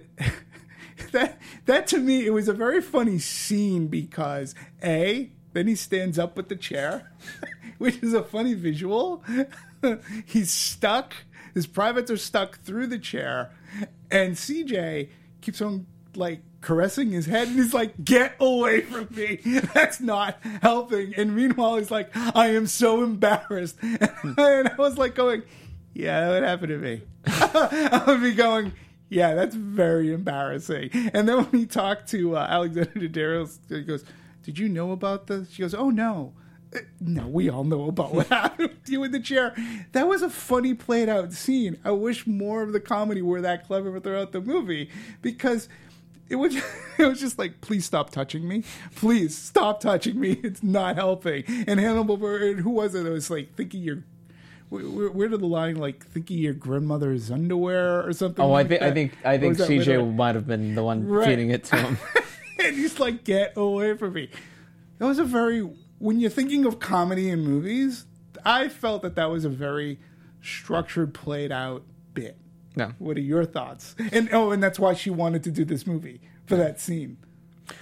that that to me it was a very funny scene because a then he stands up with the chair which is a funny visual he's stuck his privates are stuck through the chair and cj keeps on like caressing his head, and he's like, "Get away from me! That's not helping." And meanwhile, he's like, "I am so embarrassed," and I was like, going, "Yeah, that would happen to me." I would be going. Yeah, that's very embarrassing. And then when he talked to uh, Alexandra Daddario, he goes, "Did you know about this?" She goes, "Oh no." Uh, No, we all know about what happened with you in the chair. That was a funny, played out scene. I wish more of the comedy were that clever throughout the movie because it was it was just like, please stop touching me, please stop touching me. It's not helping. And Hannibal, Burr- who was it? It was like thinking your. Where, where did the line like thinking your grandmother's underwear or something? Oh, I like think I think I think was that CJ might have been the one Right. feeding it to him. and he's like, "Get away from me." That was a very when you're thinking of comedy in movies. I felt that that was a very structured, played out bit. No. What are your thoughts? And oh, and that's why she wanted to do this movie for that scene.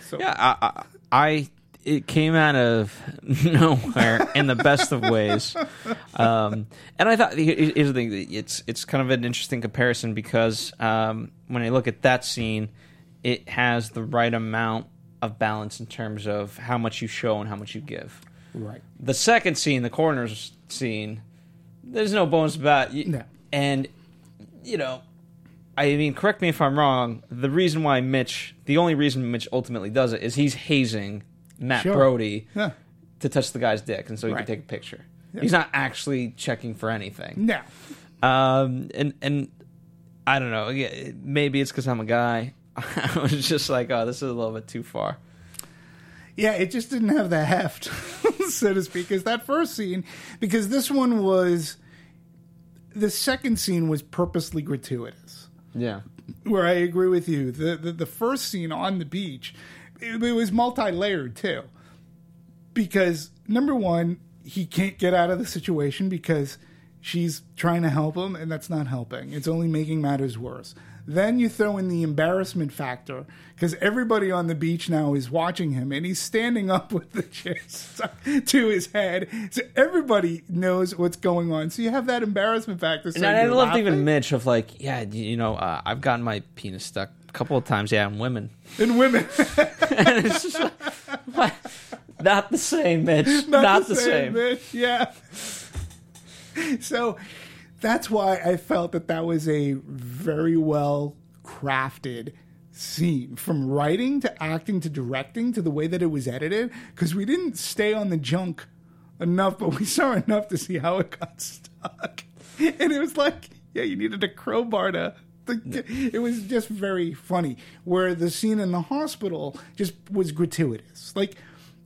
So Yeah, I, I, I it came out of nowhere in the best of ways, um, and I thought here's the thing: it's it's kind of an interesting comparison because um, when I look at that scene, it has the right amount of balance in terms of how much you show and how much you give. right, The second scene, the coroner's scene, there's no bones about it. No. And, you know, I mean, correct me if I'm wrong. The reason why Mitch, the only reason Mitch ultimately does it is he's hazing Matt Sure. Brody yeah, to touch the guy's dick, and so he Right. can take a picture. He's not actually checking for anything. no, Um, and and I don't know. Maybe it's because I'm a guy. I was just like, oh, this is a little bit too far. yeah. It just didn't have the heft, so to speak, as that first scene. Because this one was the second scene was purposely gratuitous. Yeah. where I agree with you. The the, the first scene on the beach, it, it was multi layered too, because number one, he can't get out of the situation because she's trying to help him, and that's not helping. It's only making matters worse. Then you throw in the embarrassment factor because everybody on the beach now is watching him, and he's standing up with the chair stuck to his head, so everybody knows what's going on. So you have that embarrassment factor. So And I loved even. Mitch of like, yeah, you know, uh, I've gotten my penis stuck a couple of times. Yeah, in women. and women. and it's just like, what? not the same, Mitch. Not, the, same. Mitch. Yeah. so that's why I felt that that was a very well crafted scene from writing to acting to directing to the way that it was edited because we didn't stay on the junk enough but we saw enough to see how it got stuck. And it was like yeah you needed a crowbar to to- it was just very funny where the scene in the hospital just was gratuitous. Like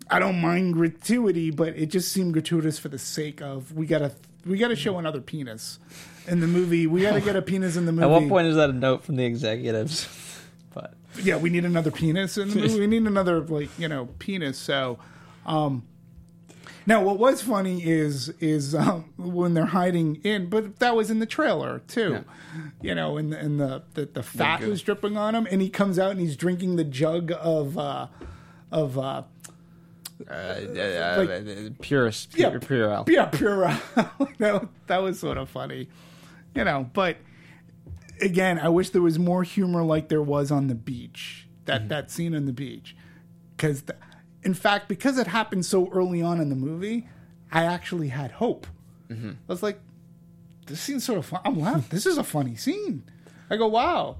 i don't mind gratuity but it just seemed gratuitous for the sake of we gotta we gotta show another penis in the movie we gotta get a penis in the movie At what point is that a note from the executives? but yeah, we need another penis in the movie. We need another like you know penis. So, um, now what was funny is is um, when they're hiding in, but that was in the trailer too. You know, and and the the, the fat was dripping on him, and he comes out and he's drinking the jug of uh, of uh, uh, purist, pure, Yeah. pure yeah pure. that that was sort of funny, you know. But again, I wish there was more humor like there was on the beach. That that scene on the beach, because in fact, because it happened so early on in the movie, I actually had hope. I was like, this scene's sort of fun. I'm laughing. this is a funny scene. I go, wow.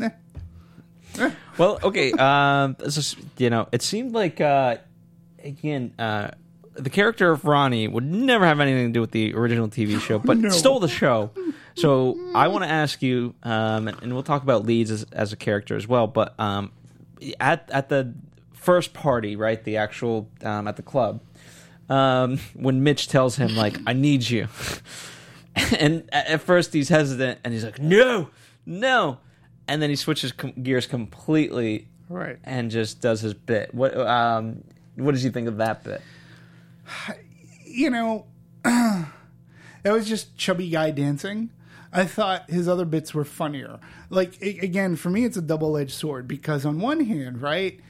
Eh. Well, okay. Um, is, you know, it seemed like uh, again, uh, the character of Ronnie would never have anything to do with the original TV show, but No. stole the show. So I want to ask you, um, and, and we'll talk about Leeds as, as a character as well. But um, at at the first party, right, the actual um, at the club, um, when Mitch tells him like, "I need you," and at first he's hesitant, and he's like, "No, no," and then he switches com- gears completely Right. and just does his bit. What um what did you think of that bit? you know, that was just chubby guy dancing. I thought his other bits were funnier. Like again, for me, it's a double edged sword because on one hand, right,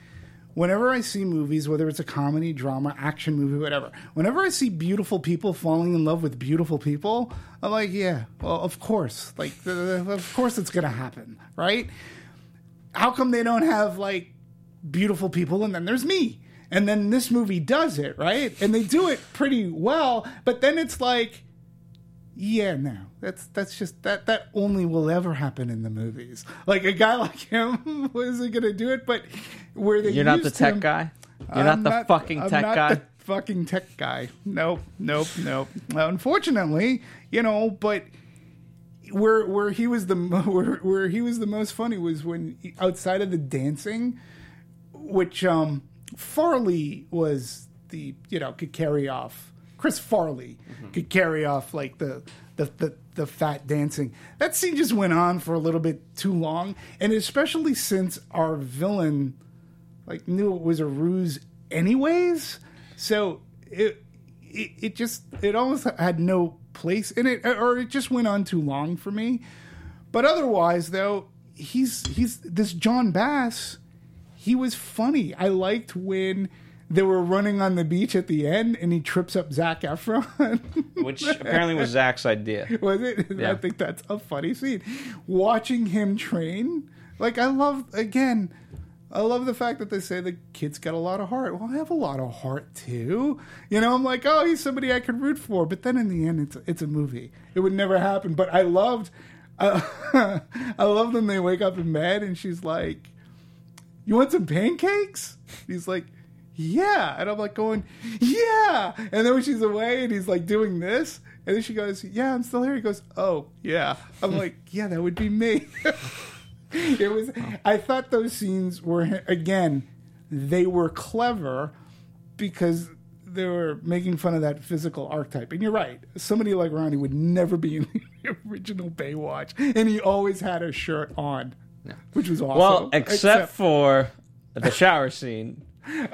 whenever I see movies, whether it's a comedy, drama, action movie, whatever, whenever I see beautiful people falling in love with beautiful people, I'm like, yeah, well, of course, like, of course, it's gonna happen, right? how come they don't have like beautiful people and then there's me? And then this movie does it, right? And they do it pretty well, but then it's like yeah, no. That's that's just that that only will ever happen in the movies. Like a guy like him wasn't gonna do it, but where they You're not the tech him- guy. You're I'm not the fucking I'm tech not guy. the fucking tech guy. Nope, nope, nope. Unfortunately, you know, but where where he was the mo- where, where he was the most funny was when he- outside of the dancing, which um Farley was the you know could carry off. Chris Farley mm-hmm. could carry off like the the, the the fat dancing. That scene just went on for a little bit too long, and especially since our villain like knew it was a ruse anyways. So it it, it just it almost had no place in it, or it just went on too long for me. But otherwise, though, he's he's this Jon Bass. He was funny. I liked when they were running on the beach at the end, and he trips up Zac Efron. Which apparently was Zac's idea. was it? Yeah. I think that's a funny scene. Watching him train, like I love again. I love the fact that they say the kid's got a lot of heart. Well, I have a lot of heart too. You know, I'm like, oh, he's somebody I could root for. But then in the end, it's it's a movie. It would never happen. But I loved, uh, I love when they wake up in bed and she's like, "You want some pancakes?" He's like, "Yeah," and I'm like going, "Yeah," and then when she's away and he's like doing this, and then she goes, "Yeah, I'm still here." He goes, "Oh, yeah." I'm like, "Yeah, that would be me." it was. I thought those scenes were again, they were clever because they were making fun of that physical archetype. And you're right. Somebody like Ronnie would never be in the original Baywatch, and he always had a shirt on, which was awesome. Well, except, for the shower scene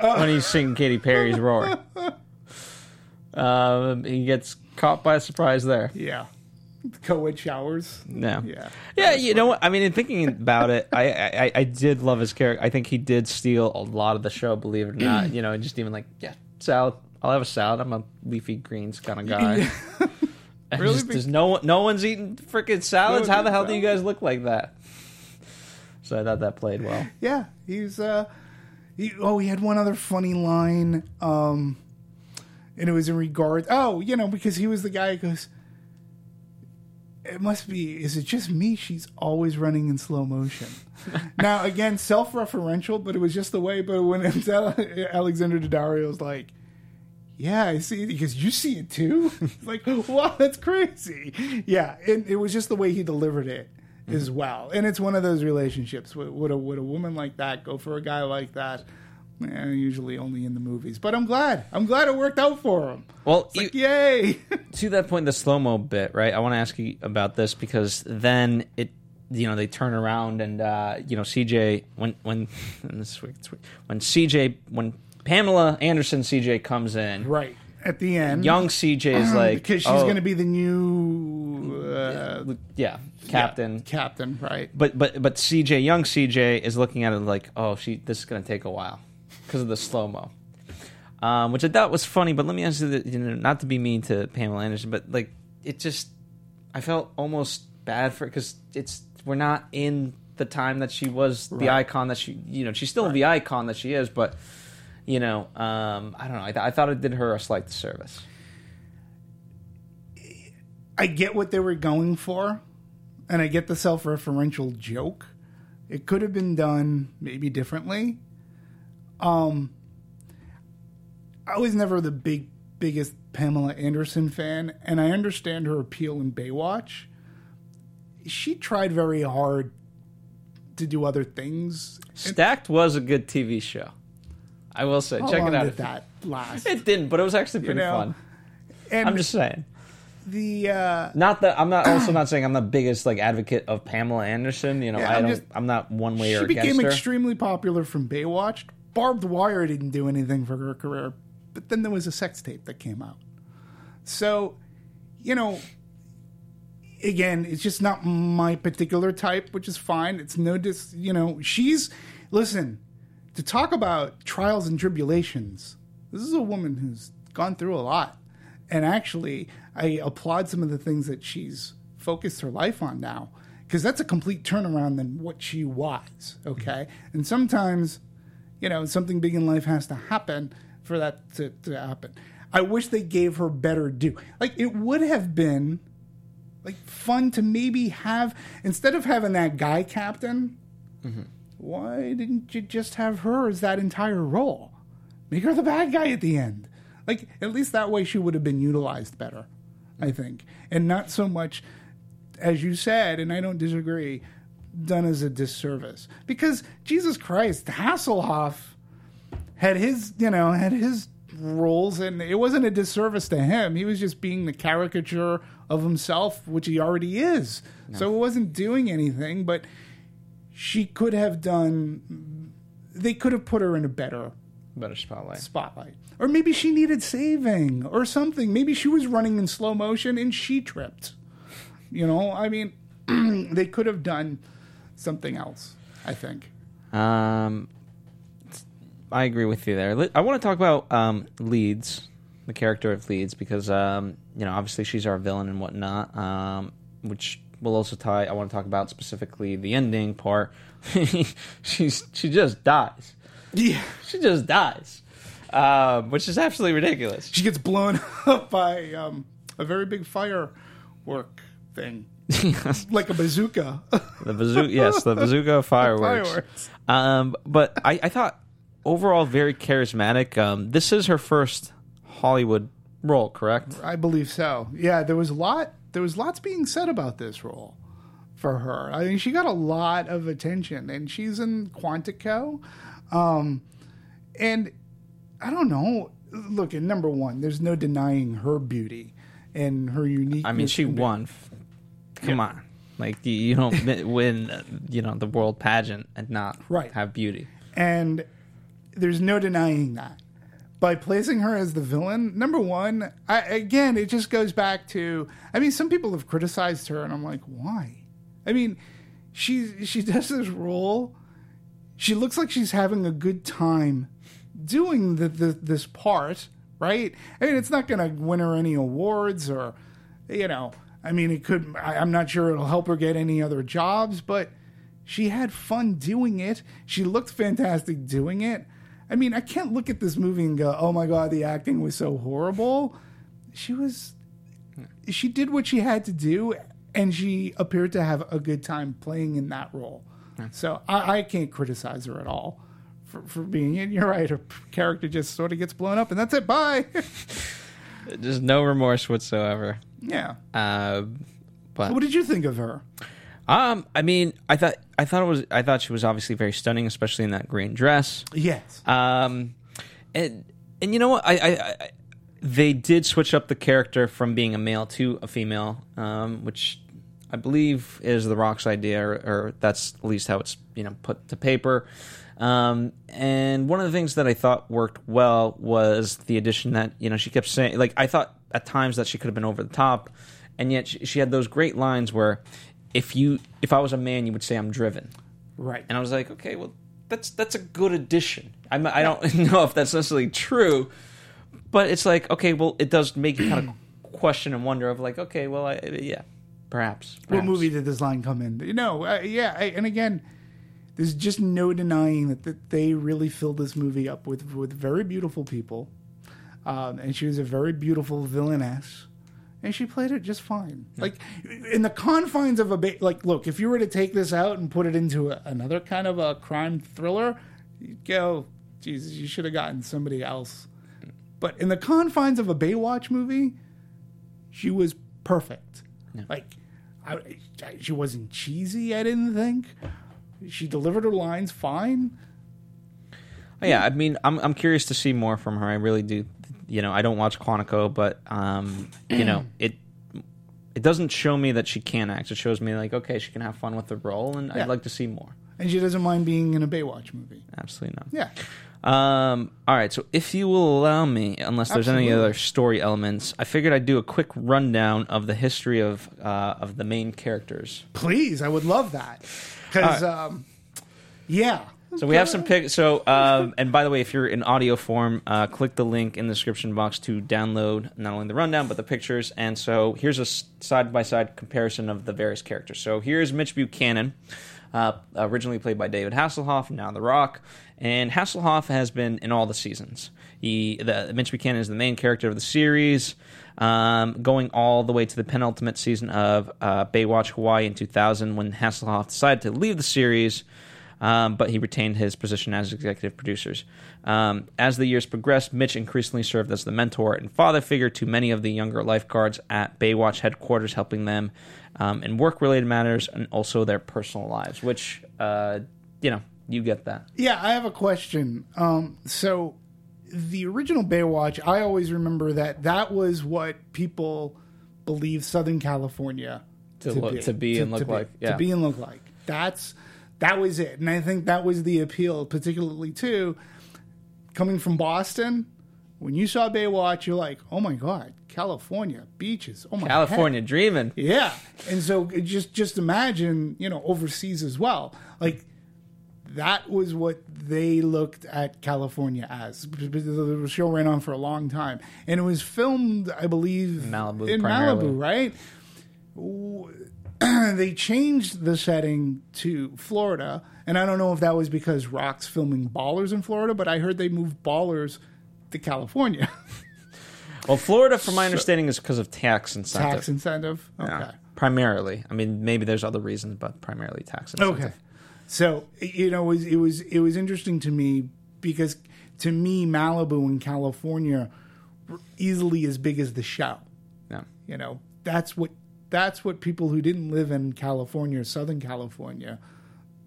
when he's singing Katy Perry's "Roar." Um, he gets caught by surprise there. yeah, co-ed showers. No. Yeah. Yeah, you know what? I mean, in thinking about it, I, I I did love his character. I think he did steal a lot of the show. Believe it or not, you know, and just even like, yeah, salad. I'll have a salad. I'm a leafy greens kind of guy. And Really just- there's no no one's eating freaking salads. No How the hell eating do you guys look like that? So I thought that played well. Yeah, he's uh he, oh, he had one other funny line um and it was in regard oh, you know, because he was the guy who goes it must be is it just me she's always running in slow motion. now again, self-referential, but it was just the way but when it's Ale- Alexandra Daddario's like yeah, I see it because you see it too. It's like, wow, that's crazy. Yeah, and it was just the way he delivered it as well. And it's one of those relationships. Would, would a would a woman like that go for a guy like that? Eh, usually only in the movies. But I'm glad. I'm glad it worked out for him. Well, It's like, yay! to that point, the slow mo bit, right? I want to ask you about this because then it, you know, they turn around and uh, you know, CJ when when this it's when CJ when Pamela Anderson CJ comes in, right at the end, young CJ is like because she's oh, going to be the new uh, yeah captain. yeah, captain, right? But but but CJ, young CJ, is looking at it like, oh, she this is gonna take a while because of the slow mo, um, which I thought was funny. But let me ask you, that, you know, not to be mean to Pamela Anderson, but like it just, I felt almost bad for because it's we're not in the time that she was the icon that she, you know, she's still the icon that she is, but you know, um, I don't know. I, th- I thought it did her a slight disservice. I get what they were going for, and I get the self-referential joke. It could have been done maybe differently. Um, I was never the big biggest Pamela Anderson fan, and I understand her appeal in Baywatch. She tried very hard to do other things. Stacked was a good TV show. I will say, How check it out. did that last? It didn't, but it was actually pretty know, fun. and I'm just saying. the uh, Not that I'm not also not saying I'm the biggest like advocate of Pamela Anderson. You know, Yeah, I I'm don't. just- I'm not one way she or against became extremely popular from Baywatch. Barbed Wire didn't do anything for her career, but then there was a sex tape that came out. So, you know, again, it's just not my particular type, which is fine. It's no dis, you know, she's listen, to talk about trials and tribulations. This is a woman who's gone through a lot. And actually, I applaud some of the things that she's focused her life on now. because that's a complete turnaround than what she was. Okay, mm-hmm. and sometimes, you know, something big in life has to happen for that to, to happen. I wish they gave her better due. Like it would have been like fun to maybe have instead of having that guy captain. Mm-hmm. Why didn't you just have her as that entire role? Make her the bad guy at the end. Like at least that way she would have been utilized better, I think, and not so much as you said, and I don't disagree, done as a disservice. Because Jesus Christ, Hasselhoff had his, you know, had his roles, and it wasn't a disservice to him. He was just being the caricature of himself, which he already is. So it wasn't doing anything, but she could have done. They could have put her in a better Better spotlight. spotlight. Or maybe she needed saving or something. Maybe she was running in slow motion and she tripped. You know, I mean, they could have done something else, I think. Um, I agree with you there. I want to talk about um, Leeds, the character of Leeds, because um, you know obviously she's our villain and whatnot. Um, which will also tie. I want to talk about specifically the ending part. She's she just dies. Yeah. She just dies, um, which is absolutely ridiculous. She gets blown up by um, a very big firework thing, like a bazooka. The bazooka, yes, the bazooka fireworks. Fireworks. Um, but I, I thought overall very charismatic. Um, this is her first Hollywood role, correct? I believe so. Yeah, there was a lot. There was lots being said about this role for her. I mean, she got a lot of attention, and she's in Quantico. Um, and I don't know. Look, at number one, there's no denying her beauty and her unique. I mean, she won. Come on, like you, you don't win, uh, you know, the world pageant and not Right. have beauty. and there's no denying that. By placing her as the villain, number one, I, again, it just goes back to. I mean, some people have criticized her, and I'm like, why? I mean, she she does this role. She looks like she's having a good time doing the, the this part, right? I mean, it's not going to win her any awards or, you know, I mean, it could. I, I'm not sure it'll help her get any other jobs, but she had fun doing it. She looked fantastic doing it. I mean, I can't look at this movie and go, "Oh my god, the acting was so horrible." She was she did what she had to do and she appeared to have a good time playing in that role. So I, I can't criticize her at all for, for being in. You're right. Her character just sort of gets blown up and that's it. Bye. Just no remorse whatsoever. yeah. Uh, but What did you think of her? Um, I mean, I thought I thought it was I thought she was obviously very stunning, especially in that green dress. Yes. Um, and and you know what? I, I, I they did switch up the character from being a male to a female, um, which I believe is the Rock's idea, or, or that's at least how it's you know put to paper. Um, and one of the things that I thought worked well was the addition that you know she kept saying, like I thought at times that she could have been over the top, and yet she, she had those great lines where if you if I was a man, you would say I'm driven. right. And I was like, okay, well, that's that's a good addition. I'm, I don't know if that's necessarily true, but it's like, okay, well, it does make you kind of question and wonder of like, okay, well, I, yeah, perhaps. What movie did this line come in? You know, uh, yeah. I, and again, there's just no denying that, that they really filled this movie up with with very beautiful people, um, and she was a very beautiful villainess, and she played it just fine. Like in the confines of a ba- like, look, if you were to take this out and put it into a, another kind of a crime thriller, you'd go, Jesus, you should have gotten somebody else. But in the confines of a Baywatch movie, she was perfect. Like, I, I, she wasn't cheesy. I didn't think she delivered her lines fine. Oh, yeah, I mean, I'm I'm curious to see more from her. I really do. You know, I don't watch Quantico, but um, you know, it it doesn't show me that she can act. It shows me like, okay, she can have fun with the role, and Yeah. I'd like to see more. And she doesn't mind being in a Baywatch movie. Absolutely not. Yeah. Um, all right, so if you will allow me, unless there's any other story elements, I figured I'd do a quick rundown of the history of uh, of the main characters. Please, I would love that. Because, um, yeah. So we have some pic. So, um, and by the way, if you're in audio form, uh, click the link in the description box to download not only the rundown but the pictures. And so here's a side by side comparison of the various characters. So here's Mitch Buchanan, uh, originally played by David Hasselhoff, now The Rock. And Hasselhoff has been in all the seasons. He, the, Mitch Buchanan is the main character of the series, um, going all the way to the penultimate season of uh, Baywatch Hawaii in 2000 when Hasselhoff decided to leave the series um, but he retained his position as executive producers. Um, as the years progressed, Mitch increasingly served as the mentor and father figure to many of the younger lifeguards at Baywatch headquarters, helping them um, in work related matters and also their personal lives, which, uh, you know, you get that. Yeah, I have a question. Um, so, the original Baywatch, I always remember that that was what people believe Southern California to, to, look, be, to be to, and look like. Yeah. To be and look like. That's that was it. And I think that was the appeal, particularly too, coming from Boston. When you saw Baywatch, you're like, oh my god, California beaches, oh my California heck. dreaming, yeah. And so just just imagine, you know, overseas as well, like that was what they looked at California as. The show ran on for a long time, and it was filmed, I believe, Malibu, in primarily. Malibu, right? they changed the setting to Florida, and I don't know if that was because Rock's filming Ballers in Florida, but I heard they moved Ballers to California. well, Florida, from my understanding, is because of tax incentive. Tax incentive, okay. Yeah, primarily. I mean, maybe there's other reasons, but primarily tax incentive. Okay. So you know, it was it was it was interesting to me because to me, Malibu and California were easily as big as the show. Yeah. You know, that's what that's what people who didn't live in California or Southern California,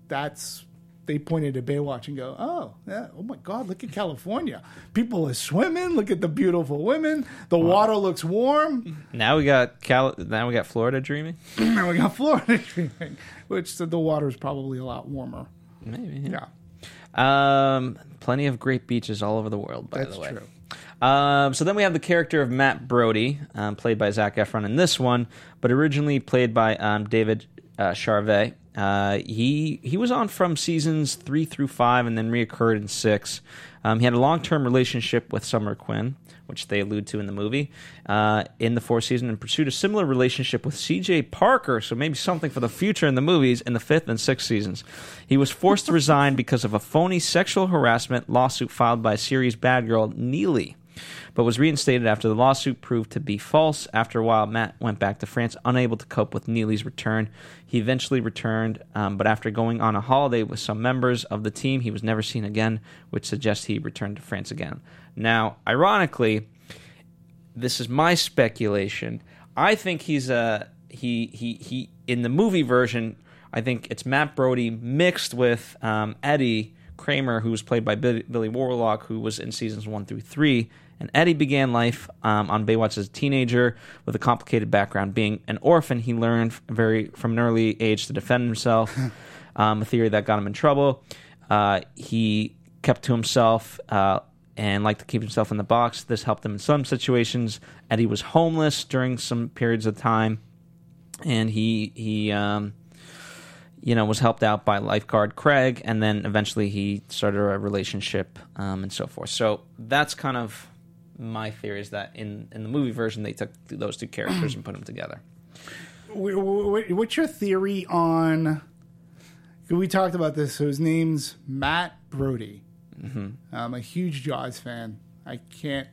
that's they pointed to Baywatch and go, "Oh, yeah, oh my God, look at California! People are swimming. Look at the beautiful women. The wow. water looks warm." Now we got Cal. Now we got Florida dreaming. now we got Florida dreaming, which the water is probably a lot warmer. Maybe. Yeah. yeah. Um, plenty of great beaches all over the world. By That's the way, true. Um, so then we have the character of Matt Brody, um, played by Zac Efron in this one, but originally played by um, David uh, Charvet. Uh, he he was on from seasons three through five, and then reoccurred in six. Um, he had a long term relationship with Summer Quinn, which they allude to in the movie, uh, in the fourth season, and pursued a similar relationship with C.J. Parker. So maybe something for the future in the movies in the fifth and sixth seasons. He was forced to resign because of a phony sexual harassment lawsuit filed by series bad girl Neely but was reinstated after the lawsuit proved to be false. After a while, Matt went back to France, unable to cope with Neely's return. He eventually returned, um, but after going on a holiday with some members of the team, he was never seen again, which suggests he returned to France again. Now, ironically, this is my speculation. I think he's a he he he in the movie version. I think it's Matt Brody mixed with um, Eddie Kramer, who was played by Billy, Billy Warlock, who was in seasons one through three. And Eddie began life um, on Baywatch as a teenager with a complicated background. Being an orphan, he learned very from an early age to defend himself. um, a theory that got him in trouble. Uh, he kept to himself uh, and liked to keep himself in the box. This helped him in some situations. Eddie was homeless during some periods of time, and he he um, you know, was helped out by lifeguard Craig, and then eventually he started a relationship um, and so forth. So that's kind of my theory is that in in the movie version they took those two characters and put them together. What's your theory on? We talked about this. So his name's Matt Brody. Mm-hmm. I'm a huge Jaws fan. I can't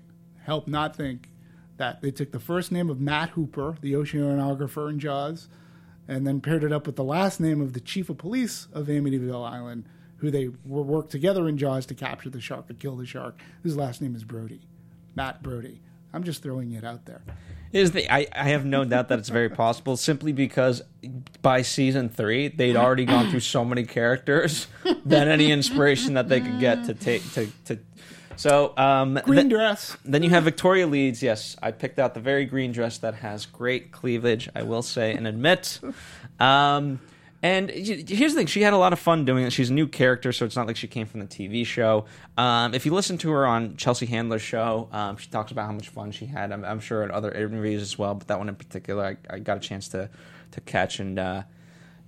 help not think that they took the first name of Matt Hooper, the oceanographer in Jaws, and then paired it up with the last name of the chief of police of Amityville Island, who they were worked together in Jaws to capture the shark, to kill the shark. His last name is Brody, Matt Brody. I'm just throwing it out there. Is the I, I have no doubt that it's very possible simply because by season three they'd already gone through so many characters that any inspiration that they could get to take to, to so um, green th- dress. Then you have Victoria Leeds. Yes, I picked out the very green dress that has great cleavage. I will say and admit. Um, and here's the thing: she had a lot of fun doing it. She's a new character, so it's not like she came from the TV show. Um, if you listen to her on Chelsea Handler's show, um, she talks about how much fun she had. I'm, I'm, sure in other interviews as well, but that one in particular, I, I got a chance to to catch and. Uh,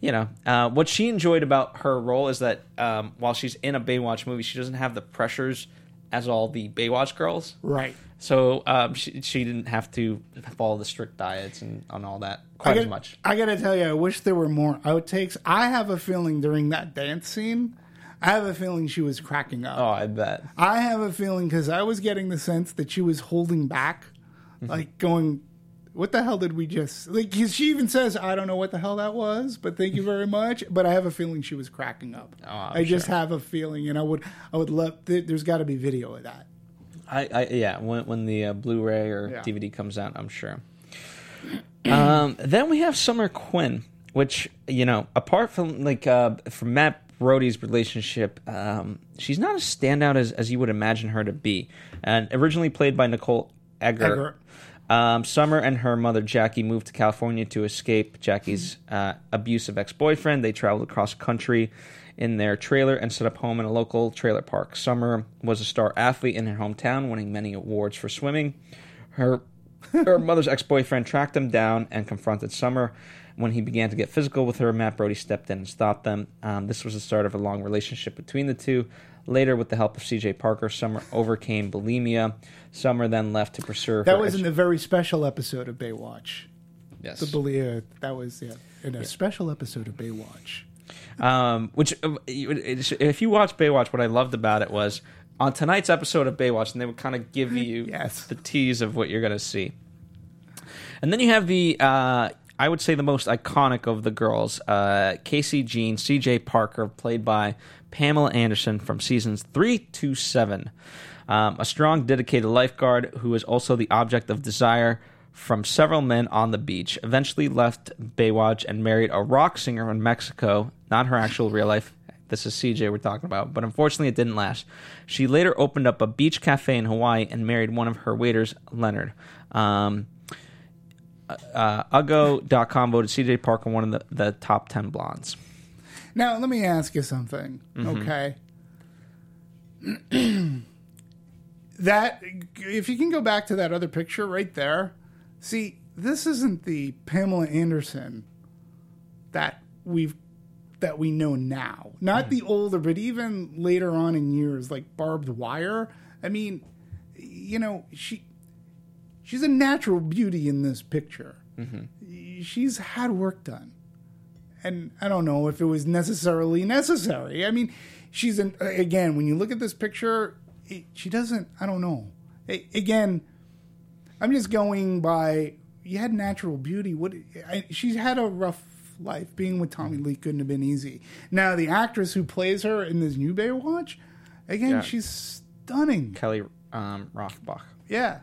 you know, uh, what she enjoyed about her role is that um, while she's in a Baywatch movie, she doesn't have the pressures as all the Baywatch girls. Right. So um, she, she didn't have to follow the strict diets and on all that I quite as much. I gotta tell you, I wish there were more outtakes. I have a feeling during that dance scene, I have a feeling she was cracking up. Oh, I bet. I have a feeling because I was getting the sense that she was holding back, Mm-hmm. like going, "What the hell did we just?" Like 'cause she even says, "I don't know what the hell that was," but thank you very much. But I have a feeling she was cracking up. Oh, just sure. have a feeling, and I would, I would love. There, there's got to be video of that. I, I yeah, when when the uh, Blu-ray or Yeah. DVD comes out, I'm sure. um, then we have Summer Quinn, which you know, apart from like uh, from Matt Brody's relationship, um, she's not as standout as as you would imagine her to be. And originally played by Nicole Eggert. Um, Summer and her mother Jackie moved to California to escape Jackie's uh, abusive ex-boyfriend. They traveled across country in their trailer and set up home in a local trailer park. Summer was a star athlete in her hometown, winning many awards for swimming. Her her mother's ex-boyfriend tracked them down and confronted Summer. When he began to get physical with her, Matt Brody stepped in and stopped them. Um, this was the start of a long relationship between the two. Later, with the help of C.J. Parker, Summer overcame bulimia. Summer then left to pursue her That was edu- in the very special episode of Baywatch. yes. The Belia, that was yeah, in a special episode of Baywatch. Um, which, uh, if you watch Baywatch, what I loved about it was on tonight's episode of Baywatch, and they would kind of give you Yes. the tease of what you're going to see. And then you have the, uh, I would say, the most iconic of the girls, uh, Casey Jean, C.J. Parker, played by Pamela Anderson from seasons three to seven. Um, a strong, dedicated lifeguard who is also the object of desire from several men on the beach. Eventually left Baywatch and married a rock singer in Mexico, not her actual real life. This is CJ we're talking about, but unfortunately it didn't last. She later opened up a beach cafe in Hawaii and married one of her waiters, Leonard. Um, uh, Uggo.com voted CJ Parker one of the, the top 10 blondes. Now, let me ask you something, okay? that if you can go back to that other picture right there, see, this isn't the Pamela Anderson that we've that we know now. Not the hmm. older, but even later on in years, like barbed wire. I mean, you know, she she's a natural beauty in this picture. Mm-hmm. She's had work done and I don't know if it was necessarily necessary. I mean, she's an again when you look at this picture, it, she doesn't. I don't know. A- again, I'm just going by. You had natural beauty. What I, she's had a rough life. Being with Tommy Lee couldn't have been easy. Now the actress who plays her in this new Baywatch, again, Yeah. she's stunning. Kelly um, Rohrbach. Yeah,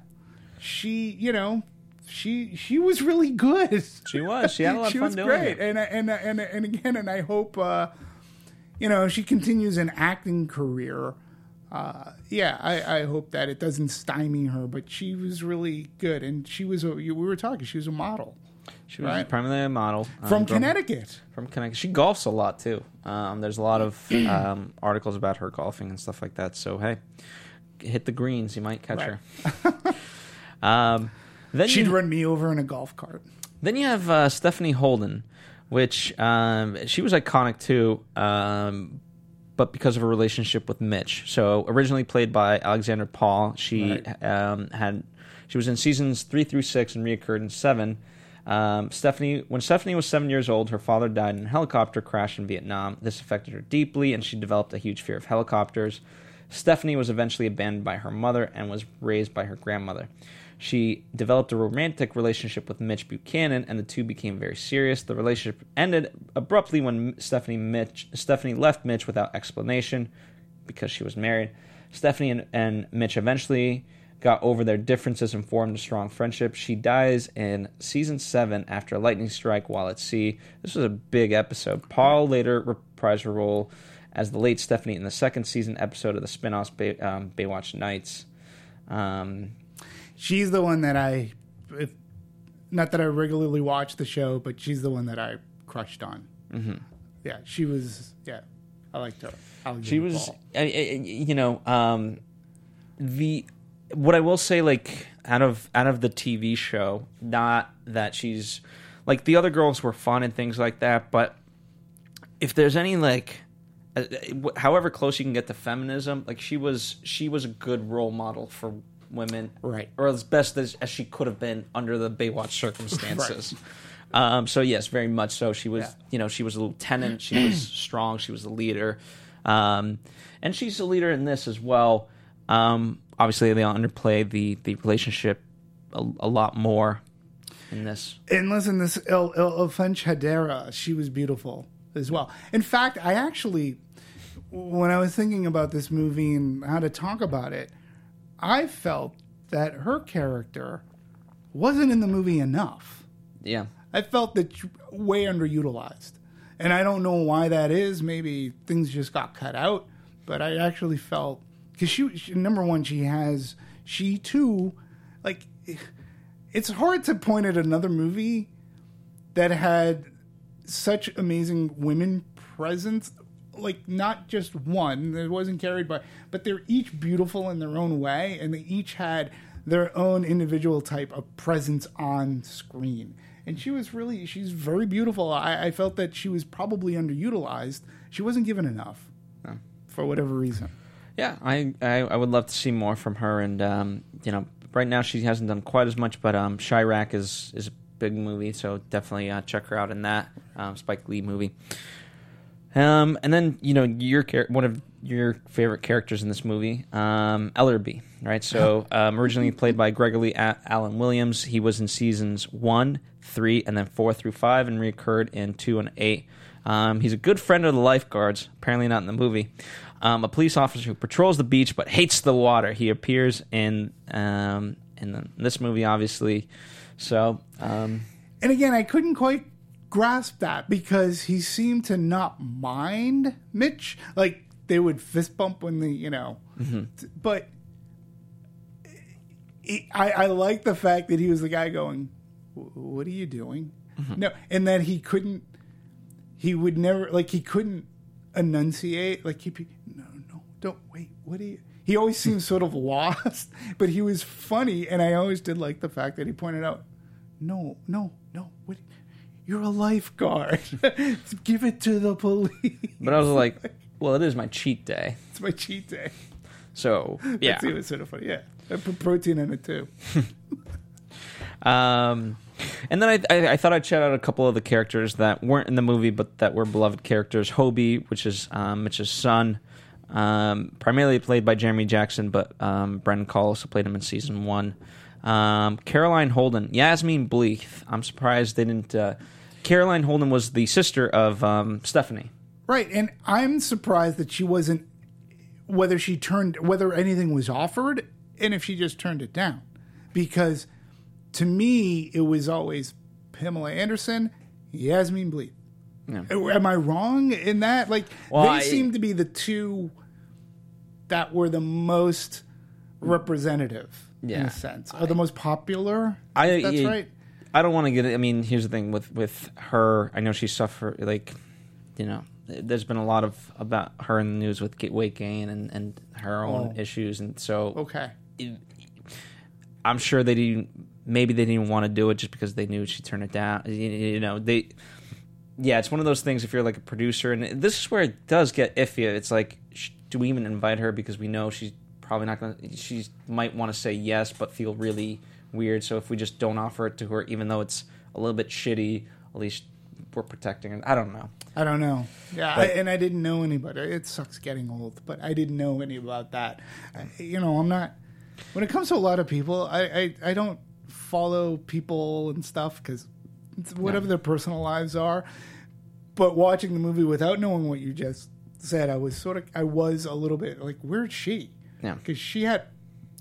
she. You know. She she was really good. She was. She had a lot of she fun was doing great. it. And and and and again, and I hope uh, you know she continues an acting career. Uh, yeah, I, I hope that it doesn't stymie her. But she was really good, and she was a. We were talking. She was a model She was Right. primarily a model. um, from growing- Connecticut. From Connecticut. She golfs a lot too. Um, there's a lot of um, articles about her golfing and stuff like that. So hey, hit the greens, you might catch her. um, then She'd you, run me over in a golf cart. then you have uh, Stephanie Holden, which um, she was iconic too, um, but because of her relationship with Mitch. So originally played by Alexandra Paul, she Right. um, had she was in seasons three through six and reoccurred in seven. Um, Stephanie, when Stephanie was seven years old, her father died in a helicopter crash in Vietnam. This affected her deeply, and she developed a huge fear of helicopters. Stephanie was eventually abandoned by her mother and was raised by her grandmother. She developed a romantic relationship with Mitch Buchanan, and the two became very serious. The relationship ended abruptly when Stephanie Mitch Stephanie left Mitch without explanation because she was married. Stephanie and, and Mitch eventually got over their differences and formed a strong friendship. She dies in season seven after a lightning strike while at sea. This was a big episode. Paul later reprised her role as the late Stephanie in the second season episode of the spin-off Bay, um, Baywatch Nights. Um, She's the one that I, if, not that I regularly watch the show, but she's the one that I crushed on. Mm-hmm. Yeah, she was. Yeah, I liked her. Alexandra she was I, I- you know um the what i will say like out of out of the tv show not that she's like the other girls were fun and things like that but if there's any like uh, uh, however close you can get to feminism like she was she was a good role model for women. Right. or as best as, as she could have been under the baywatch circumstances. Um, so yes very much so. She was Yeah. you know she was a lieutenant. She was strong. She was a leader. Um, and she's a leader in this as well. Um, obviously they underplay the the relationship a, a lot more in this And listen, this Il, Il, Ilfenesh Hadera, she was beautiful as well. In fact, I actually, when I was thinking about this movie and how to talk about it, I felt that her character wasn't in the movie enough. yeah I felt that way underutilized. And I don't know why that is. Maybe things just got cut out. But I actually felt because she, she, number one, she has she too, like it's hard to point at another movie that had such amazing women presence. Like not just one, it wasn't carried by, but they're each beautiful in their own way, and they each had their own individual type of presence on screen. And she was really, she's very beautiful. I, I felt that she was probably underutilized. She wasn't given enough for whatever reason. Yeah, I, I I would love to see more from her, and um, you know, right now she hasn't done quite as much, but um, Chi-Raq is is a big movie, so definitely uh, check her out in that um, Spike Lee movie. Um, and then you know your one of your favorite characters in this movie, um, Ellerby, right? So um, originally played by Gregory A- Alan Williams, he was in seasons one, three, and then four through five, and reoccurred in two and eight. Um, he's a good friend of the lifeguards, apparently not in the movie. Um, a police officer who patrols the beach but hates the water. He appears in um, in the, this movie, obviously. So um, And again, I couldn't quite grasp that because he seemed to not mind Mitch. Like they would fist bump when the you know, t- but he, I I like the fact that he was the guy going, "What are you doing?" No, and that he couldn't. He would never like he couldn't enunciate like he no no don't wait what do you he always seemed sort of lost but he was funny and i always did like the fact that he pointed out no no no what you're a lifeguard give it to the police. But I was like, well, it is my cheat day, it's my cheat day. So yeah. That's- it was sort of funny yeah. I put protein in it too. Um, and then I, I, I thought I'd shout out a couple of the characters that weren't in the movie, but that were beloved characters. Hobie, which is um, Mitch's son, um, primarily played by Jeremy Jackson, but um, Brandon Call also played him in season one. Um, Caroline Holden, Yasmine Bleeth. I'm surprised they didn't. Uh, Caroline Holden was the sister of um, Stephanie. Right, and I'm surprised that she wasn't whether she turned whether anything was offered and if she just turned it down. Because to me it was always Pamela Anderson, Yasmine Bleeth. Uh, am I wrong in that? Like Well, they I- seem to be the two that were the most representative in a sense. Or the most popular. I- that's yeah, right. I don't want to get. I mean, here's the thing with with her. I know she suffered like, you know, there's been a lot of about her in the news with weight gain and and her own Oh. issues, and so Okay. I'm sure they didn't. Maybe they didn't want to do it just because they knew she'd turn it down. You, know, they. Yeah, it's one of those things. If you're like a producer, and this is where it does get iffy. It's like, do we even invite her because we know she's probably not going to. She might want to say yes, but feel really weird. So if we just don't offer it to her, even though it's a little bit shitty, at least we're protecting her. I don't know. I don't know. Yeah, I, and I didn't know anybody. It sucks getting old, but I didn't know any about that. I, you know, I'm not. When it comes to a lot of people, I I, I don't follow people and stuff because whatever their personal lives are. But watching the movie without knowing what you just said, I was sort of I was a little bit like, where's she? Yeah. because she had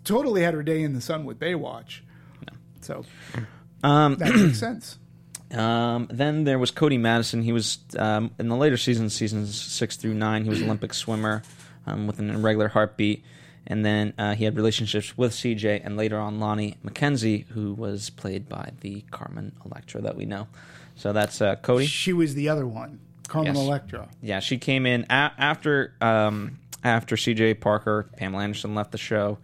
totally had her day in the sun with Baywatch. So Um, that makes sense. Um, then there was Cody Madison. He was um, in the later seasons, seasons six through nine. He was Olympic swimmer um, with an irregular heartbeat, and then uh, he had relationships with CJ and later on Lonnie McKenzie, who was played by the Carmen Electra that we know. So that's uh, Cody. She was the other one, Carmen Yes. Electra. Yeah, she came in a- after um, after CJ Parker, Pamela Anderson left the show.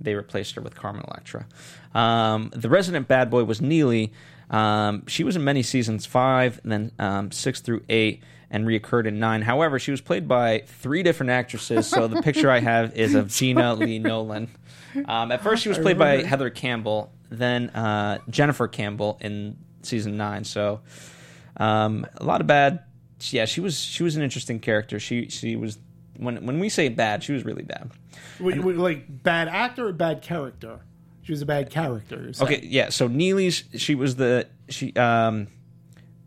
They replaced her with Carmen Electra. Um, the resident bad boy was Neely. Um, she was in many seasons, five, and then um, six through eight, and reoccurred in nine. However, she was played by three different actresses, so the picture I have is of Gena Lee Nolin. Um, at first, she was played by. Heather Campbell, then uh, Jennifer Campbell in season nine. So um, a lot of bad. Yeah, she was she was an interesting character. She she was when when we say bad, she was really bad. Wait, wait, like bad actor or bad character? She was a bad character. you're. Okay, yeah. So Neely's she was the she um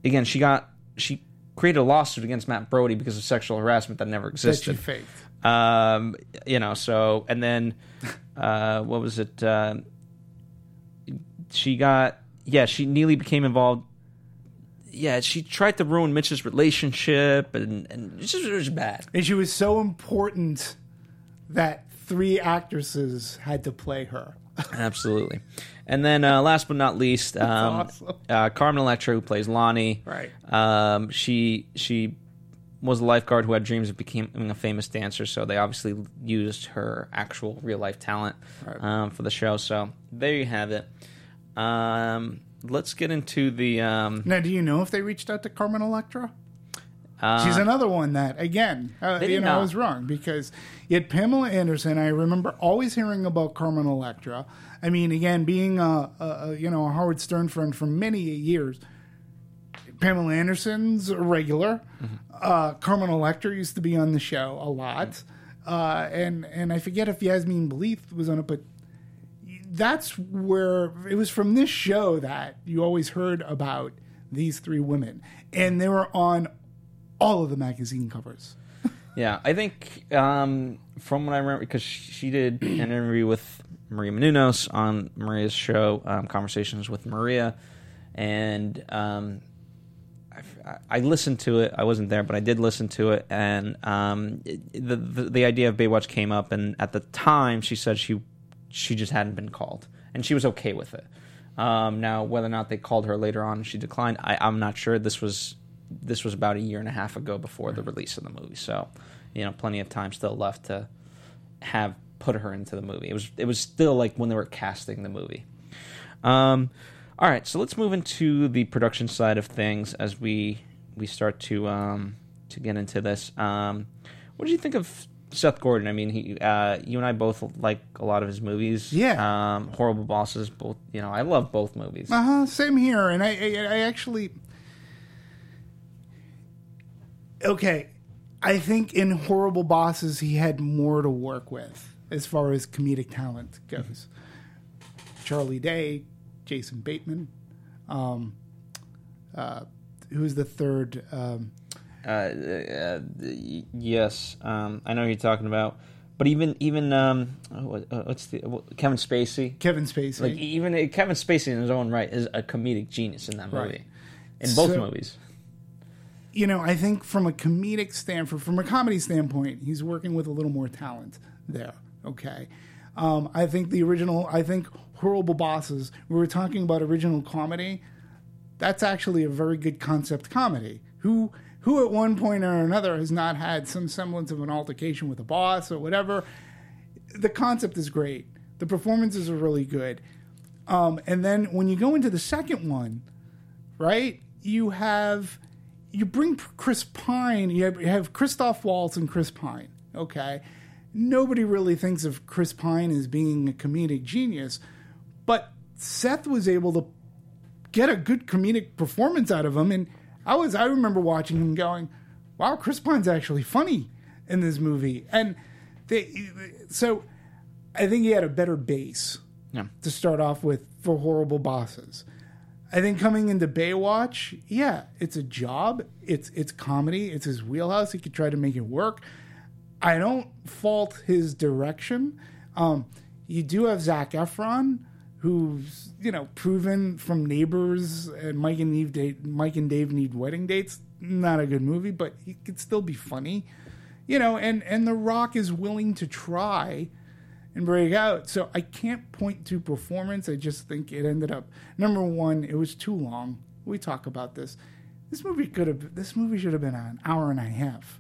again she got she created a lawsuit against Matt Brody because of sexual harassment that never that she existed. faked. Um, you know, so and then uh, what was it? Uh, she got yeah. She Neely became involved. Yeah, she tried to ruin Mitch's relationship, and and it's just, it was bad. And she was so important that three actresses had to play her. Absolutely. And then uh, last but not least, um, awesome. uh, Carmen Electra, who plays Lonnie. Right. Um, she she was a lifeguard who had dreams of becoming a famous dancer, so they obviously used her actual real life talent Right. um, for the show. So there you have it. Um, let's get into the. Um, Now, do you know if they reached out to Carmen Electra? Uh, She's another one that, again, uh, you know, I was wrong because yet Pamela Anderson. I remember always hearing about Carmen Electra. I mean, again, being a, a, you know a Howard Stern friend for many years. Pamela Anderson's a regular. Mm-hmm. Uh, Carmen Electra used to be on the show a lot, uh, and and I forget if Yasmine Bleeth was on it, but that's where it was from this show that you always heard about these three women, and they were on all of the magazine covers. Yeah, I think um, from what I remember, because she did an interview with Maria Menounos on Maria's show, um, Conversations with Maria, and um, I, I listened to it. I wasn't there, but I did listen to it, and um, it- the, the the idea of Baywatch came up, and at the time, she said she she just hadn't been called, and she was okay with it. Um, now, whether or not they called her later on, she declined. I, I'm not sure. This was this was about a year and a half ago before the release of the movie, so you know, plenty of time still left to have put her into the movie. It was it was still like when they were casting the movie. Um, all right, so let's move into the production side of things as we we start to um, to get into this. Um, what did you think of Seth Gordon? I mean, he, uh, you and I both like a lot of his movies. Yeah. Um, Horrible Bosses. Both. You know, I love both movies. Uh huh. Same here, and I, I, I actually, okay, I think in Horrible Bosses he had more to work with as far as comedic talent goes. Charlie Day, Jason Bateman, um, uh, who's the third? Um, Uh, uh, yes, um, I know who you're talking about. But even even um, oh, uh, what's the Kevin Spacey? Kevin Spacey. Like even Kevin Spacey in his own right is a comedic genius in that movie, Right. in both So- movies. You know, I think from a comedic standpoint, from a comedy standpoint, he's working with a little more talent there. Okay. Um, I think the original, I think Horrible Bosses, we were talking about original comedy. That's actually a very good concept comedy. Who, who at one point or another has not had some semblance of an altercation with a boss or whatever? The concept is great. The performances are really good. Um, and then when you go into the second one, right? You have you bring Chris Pine. You have, you have Christoph Waltz and Chris Pine. Okay, nobody really thinks of Chris Pine as being a comedic genius, but Seth was able to get a good comedic performance out of him. And I was I remember watching him going, "Wow, Chris Pine's actually funny in this movie." And they, so I think he had a better base Yeah. to start off with for horrible bosses. I think coming into Baywatch, yeah, it's a job. It's it's comedy. It's his wheelhouse. He could try to make it work. I don't fault his direction. Um, you do have Zac Efron, who's you know proven from Neighbors and Mike and Eve date. Mike and Dave need wedding dates. Not a good movie, but he could still be funny. You know, and and The Rock is willing to try and break out. So I can't point to performance. I just think it ended up number one. It was too long. We talk about this. This movie could have. This movie should have been an hour and a half.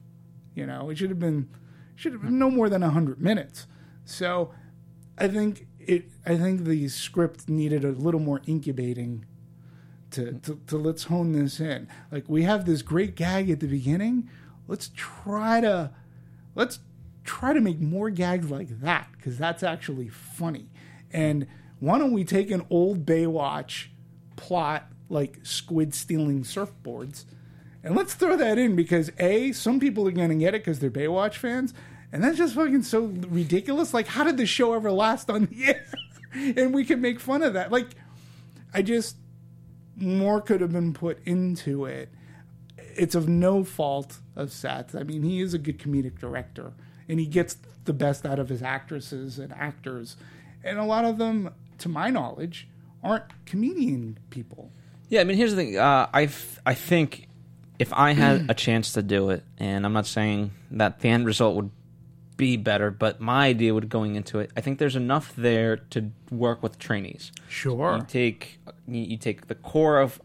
You know, it should have been should have been no more than hundred minutes. So I think it. I think the script needed a little more incubating to, to, to let's hone this in. Like we have this great gag at the beginning. Let's try to let's try to make more gags like that because that's actually funny. And why don't we take an old Baywatch plot like Squid stealing surfboards and let's throw that in because A, some people are going to get it because they're Baywatch fans. And that's just fucking so ridiculous. Like, how did the show ever last on the air? and we can make fun of that. Like, I just, more could have been put into it. It's of no fault of Seth. I mean, he is a good comedic director and he gets the best out of his actresses and actors. And a lot of them, to my knowledge, aren't comedian people. Yeah, I mean, here's the thing. Uh, I I think if I had a chance to do it, and I'm not saying that the end result would be better, but my idea would going into it, I think there's enough there to work with trainees. Sure. You take you you take the core of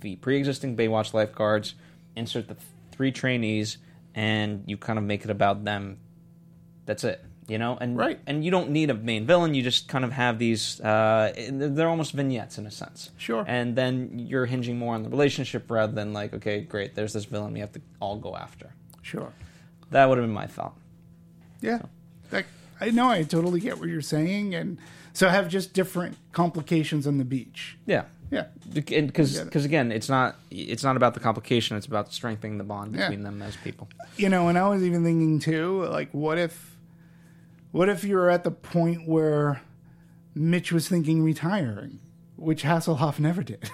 the pre-existing Baywatch lifeguards, insert the three trainees, and you kind of make it about them. That's it, you know. And Right. and you don't need a main villain. You just kind of have these. Uh, they're almost vignettes in a sense. Sure. And then you're hinging more on the relationship rather than like, okay, great, there's this villain we have to all go after. Sure. That would have been my thought. Yeah. That, I know. I totally get what you're saying. And so have just different complications on the beach. Yeah. Yeah. Because because again, it's not it's not about the complication. It's about strengthening the bond Yeah. between them as people. You know, and I was even thinking too, like, what if, what if you're at the point where Mitch was thinking retiring, which Hasselhoff never did.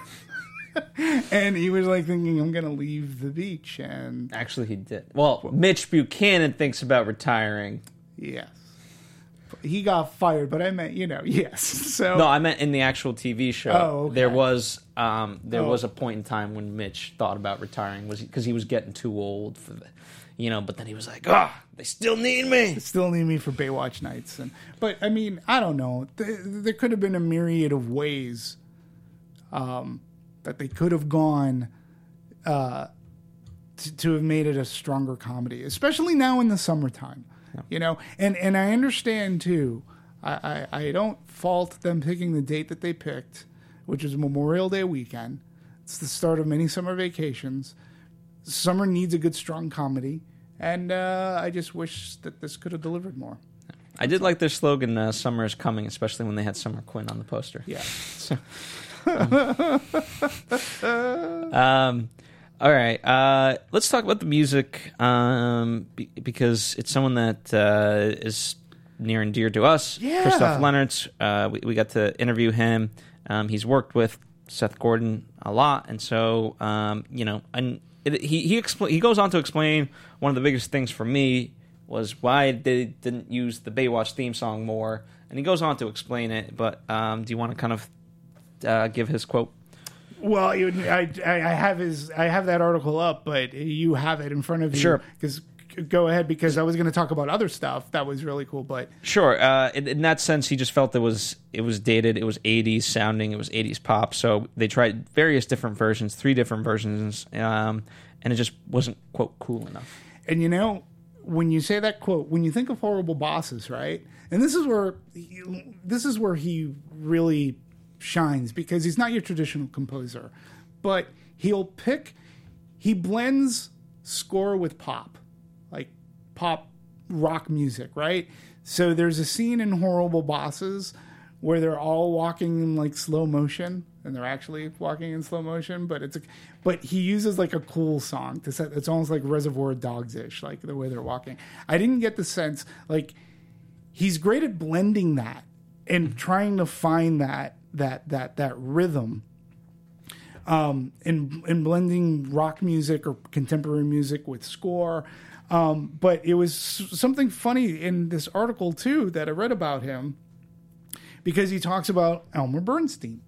and he was like thinking, I'm going to leave the beach. And Actually, he did. Well, Mitch Buchanan thinks about retiring. yes, he got fired, but I meant, you know, yes. So, No, I meant in the actual TV show. Oh, okay. There was um, there Oh. was a point in time when Mitch thought about retiring, was because he was getting too old for the, you know. But then he was like, "Ah, they still need me." They still need me for Baywatch nights. And but I mean, I don't know. There, there could have been a myriad of ways um, that they could have gone uh, to, to have made it a stronger comedy, especially now in the summertime. You know, and and I understand too. I, I I don't fault them picking the date that they picked, which is Memorial Day weekend. It's the start of many summer vacations. Summer needs a good, strong comedy, and uh, I just wish that this could have delivered more. I did like their slogan, uh, "Summer is coming," especially when they had Summer Quinn on the poster. Yeah. Um, all right, uh, let's talk about the music um, be- because it's someone that uh, is near and dear to us. Yeah. Christoph Lennertz. Uh, we, we got to interview him. Um, he's worked with Seth Gordon a lot, and so um, you know, and it, he he expl- he goes on to explain one of the biggest things for me was why they didn't use the Baywatch theme song more, and he goes on to explain it. But um, do you want to kind of uh, give his quote? Well, you, I, I I have his I have that article up, but you have it in front of you. Sure. Because go ahead, because I was going to talk about other stuff that was really cool, but Sure. Uh, in, in that sense, he just felt it was it was dated. It was '80s sounding. It was '80s pop. So they tried various different versions, three different versions, um, and it just wasn't quote cool enough. And you know, when you say that quote, when you think of horrible bosses, right? And this is where he, this is where he really shines because he's not your traditional composer, but he'll pick he blends score with pop, pop rock music, right? So there's a scene in Horrible Bosses where they're all walking in like slow motion and they're actually walking in slow motion, but it's a, but he uses like a cool song to set it's almost like Reservoir Dogs ish, like the way they're walking. I didn't get the sense like he's great at blending that and trying to find that that that that rhythm um, in in blending rock music or contemporary music with score. Um, but it was something funny in this article too that I read about him because he talks about Elmer Bernstein,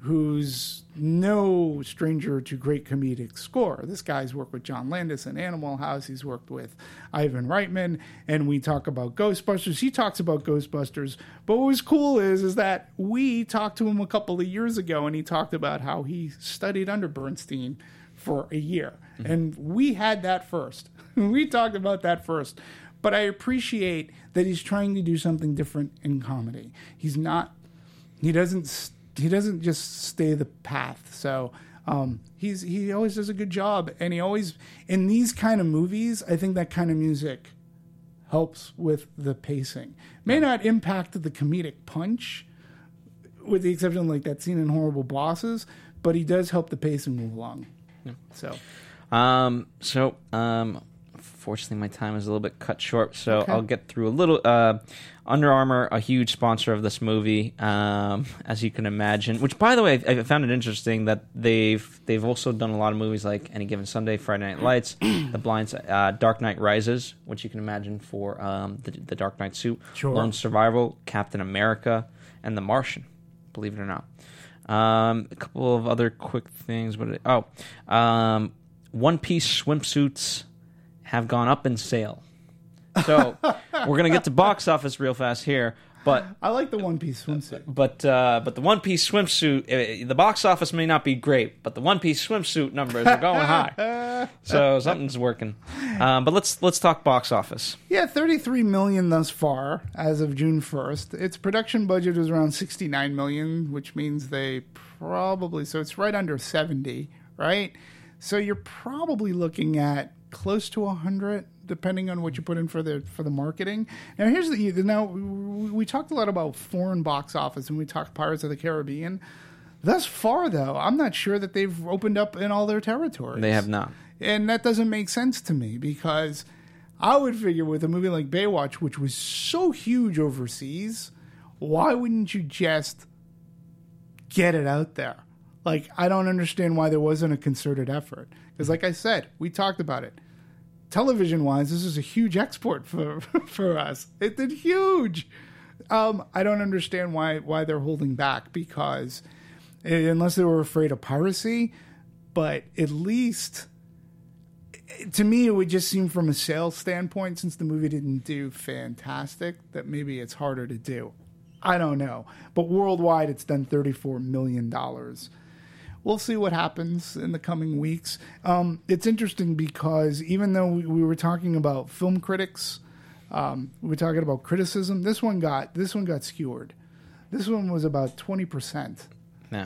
who's no stranger to great comedic score. This guy's worked with John Landis in Animal House. He's worked with Ivan Reitman, and we talk about Ghostbusters. He talks about Ghostbusters. But what was cool is is that we talked to him a couple of years ago, and he talked about how he studied under Bernstein for a year, and we had that first. we talked about that first. But I appreciate that he's trying to do something different in comedy. He's not he doesn't he doesn't just stay the path. So um, he's he always does a good job, and he always in these kind of movies. I think that kind of music helps with the pacing. May not impact the comedic punch, with the exception of like that scene in Horrible Bosses, but he does help the pacing move along. So Um, so, um, fortunately, my time is a little bit cut short, so Okay. I'll get through a little. Uh, Under Armour, a huge sponsor of this movie, um, as you can imagine. Which, by the way, I I found it interesting that they've they've also done a lot of movies like Any Given Sunday, Friday Night Lights, The Blinds, uh, Dark Knight Rises, which you can imagine for um, the, the Dark Knight suit, Sure. Lone Survival, Captain America, and The Martian. Believe it or not. Um, a couple of other quick things. What? Oh, um, One Piece swimsuits have gone up in sale. So we're gonna get to box office real fast here, but I like the one piece swimsuit. but uh, but the One Piece swimsuit, uh, the box office may not be great, but the One Piece swimsuit numbers are going high. So something's working. Um, but let's let's talk box office. Yeah, 33 million thus far as of June 1st. Its production budget was around 69 million, which means they probably so it's right under 70, right? So you're probably looking at close to 100 depending on what you put in for the for the marketing. Now here's the now we we talked a lot about foreign box office and we talked Pirates of the Caribbean. Thus far though, I'm not sure that they've opened up in all their territories. They have not. And that doesn't make sense to me because I would figure with a movie like Baywatch, which was so huge overseas, why wouldn't you just get it out there? Like, I don't understand why there wasn't a concerted effort. Because, like I said, we talked about it. Television wise, this is a huge export for, for us. It did huge. Um, I don't understand why why they're holding back because eh, unless they were afraid of piracy, but at least to me, it would just seem from a sales standpoint, since the movie didn't do fantastic, that maybe it's harder to do. I don't know. But worldwide, it's done $34 million. We'll see what happens in the coming weeks. Um, it's interesting because even though we, we were talking about film critics, um, we were talking about criticism. This one got this one got skewered. This one was about twenty percent,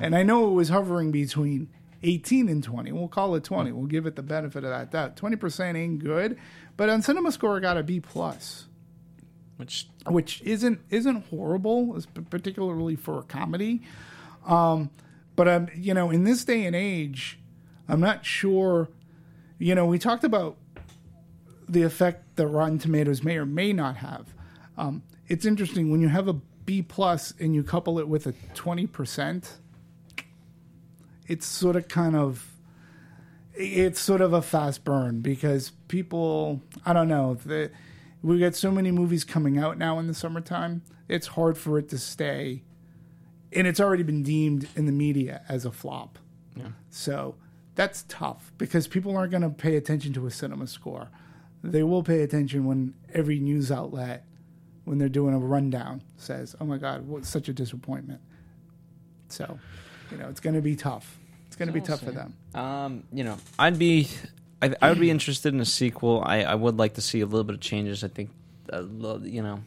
and I know it was hovering between 18 and 20. We'll call it 20. We'll give it the benefit of that doubt. 20% ain't good, but on Cinema Score it got a B plus, Which which isn't isn't horrible, particularly for a comedy. Um, but um, you know, in this day and age, I'm not sure. You know, we talked about the effect that Rotten Tomatoes may or may not have. Um, it's interesting when you have a B plus and you couple it with a 20 percent it's sort of kind of it's sort of a fast burn because people I don't know the, we got so many movies coming out now in the summertime it's hard for it to stay and it's already been deemed in the media as a flop. So that's tough because people aren't going to pay attention to a cinema score. They will pay attention when every news outlet when they're doing a rundown says oh my god what such a disappointment. So you know it's going to be tough. It's going to be tough for them. Um, you know, I'd be, I, I would be interested in a sequel. I, I would like to see a little bit of changes. I think, a little, you know,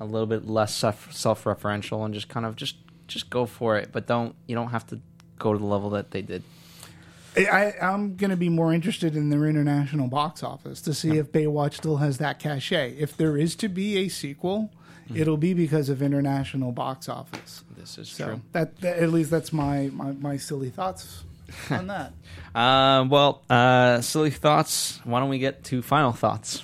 a little bit less self self referential and just kind of just just go for it. But don't you don't have to go to the level that they did. I, I'm going to be more interested in their international box office to see if Baywatch still has that cachet. If there is to be a sequel, it'll be because of international box office. This is So true. that, that at least that's my, my, my silly thoughts on that. Uh, well, uh, silly thoughts. Why don't we get to final thoughts?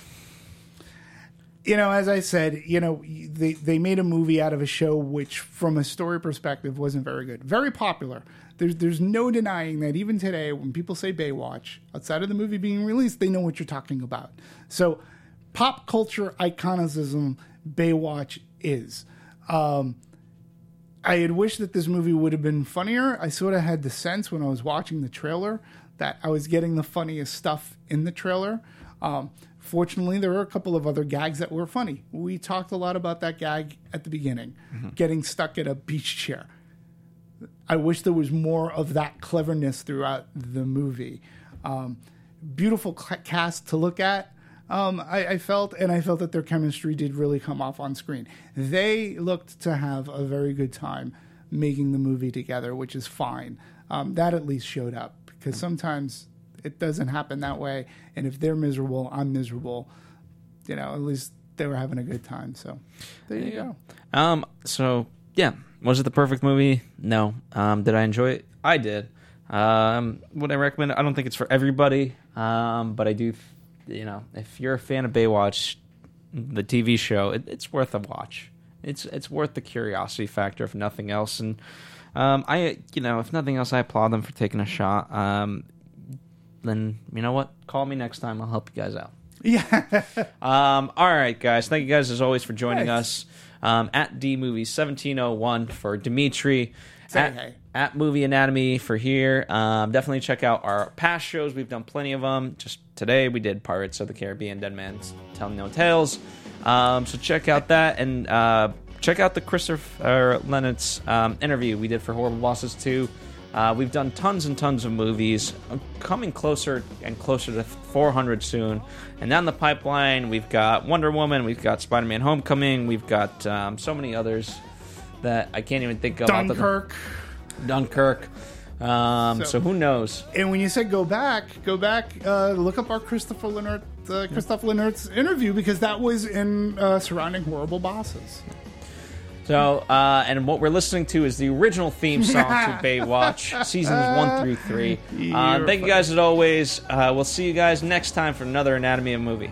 You know, as I said, you know, they they made a movie out of a show which, from a story perspective, wasn't very good. Very popular. There's there's no denying that even today, when people say Baywatch, outside of the movie being released, they know what you're talking about. So, pop culture iconism, Baywatch is. Um, I had wished that this movie would have been funnier. I sort of had the sense when I was watching the trailer that I was getting the funniest stuff in the trailer. Um, fortunately, there were a couple of other gags that were funny. We talked a lot about that gag at the beginning, getting stuck at a beach chair. I wish there was more of that cleverness throughout the movie. Um, beautiful cast to look at. Um, I, I felt, and I felt that their chemistry did really come off on screen. They looked to have a very good time making the movie together, which is fine. Um, that at least showed up because sometimes it doesn't happen that way. And if they're miserable, I'm miserable. You know, at least they were having a good time. So there you go. Um. So yeah, was it the perfect movie? No. Um. Did I enjoy it? I did. Um. Would I recommend it? I don't think it's for everybody. Um. But I do. You know, if you're a fan of Baywatch, the TV show, it, it's worth a watch. It's it's worth the curiosity factor, if nothing else. And um, I, you know, if nothing else, I applaud them for taking a shot. Um. Then you know what? Call me next time. I'll help you guys out. Yeah. Um, all right, guys. Thank you guys as always for joining Thanks. us. Um, at D Movie seventeen oh one for Dimitri. Say At, hey. at Movie Anatomy for here. Um, definitely check out our past shows. We've done plenty of them. Just today we did Pirates of the Caribbean, Dead Man's Telling No Tales. Um, so check out that and uh, check out the Christopher Lennertz um, interview we did for Horrible Bosses 2. Uh, we've done tons and tons of movies, uh, coming closer and closer to 400 soon. And down the pipeline, we've got Wonder Woman, we've got Spider Man Homecoming, we've got um, so many others that I can't even think of. Dunkirk. Dunkirk. Um, so, So- who knows? And when you say go back, go back, uh, look up our Christopher Lennertz, uh, Christoph Lennertz's interview because that was in uh, surrounding horrible bosses. So, uh, and what we're listening to is the original theme song to Baywatch, seasons one through three. Uh, thank you guys as always. Uh, we'll see you guys next time for another Anatomy of Movie.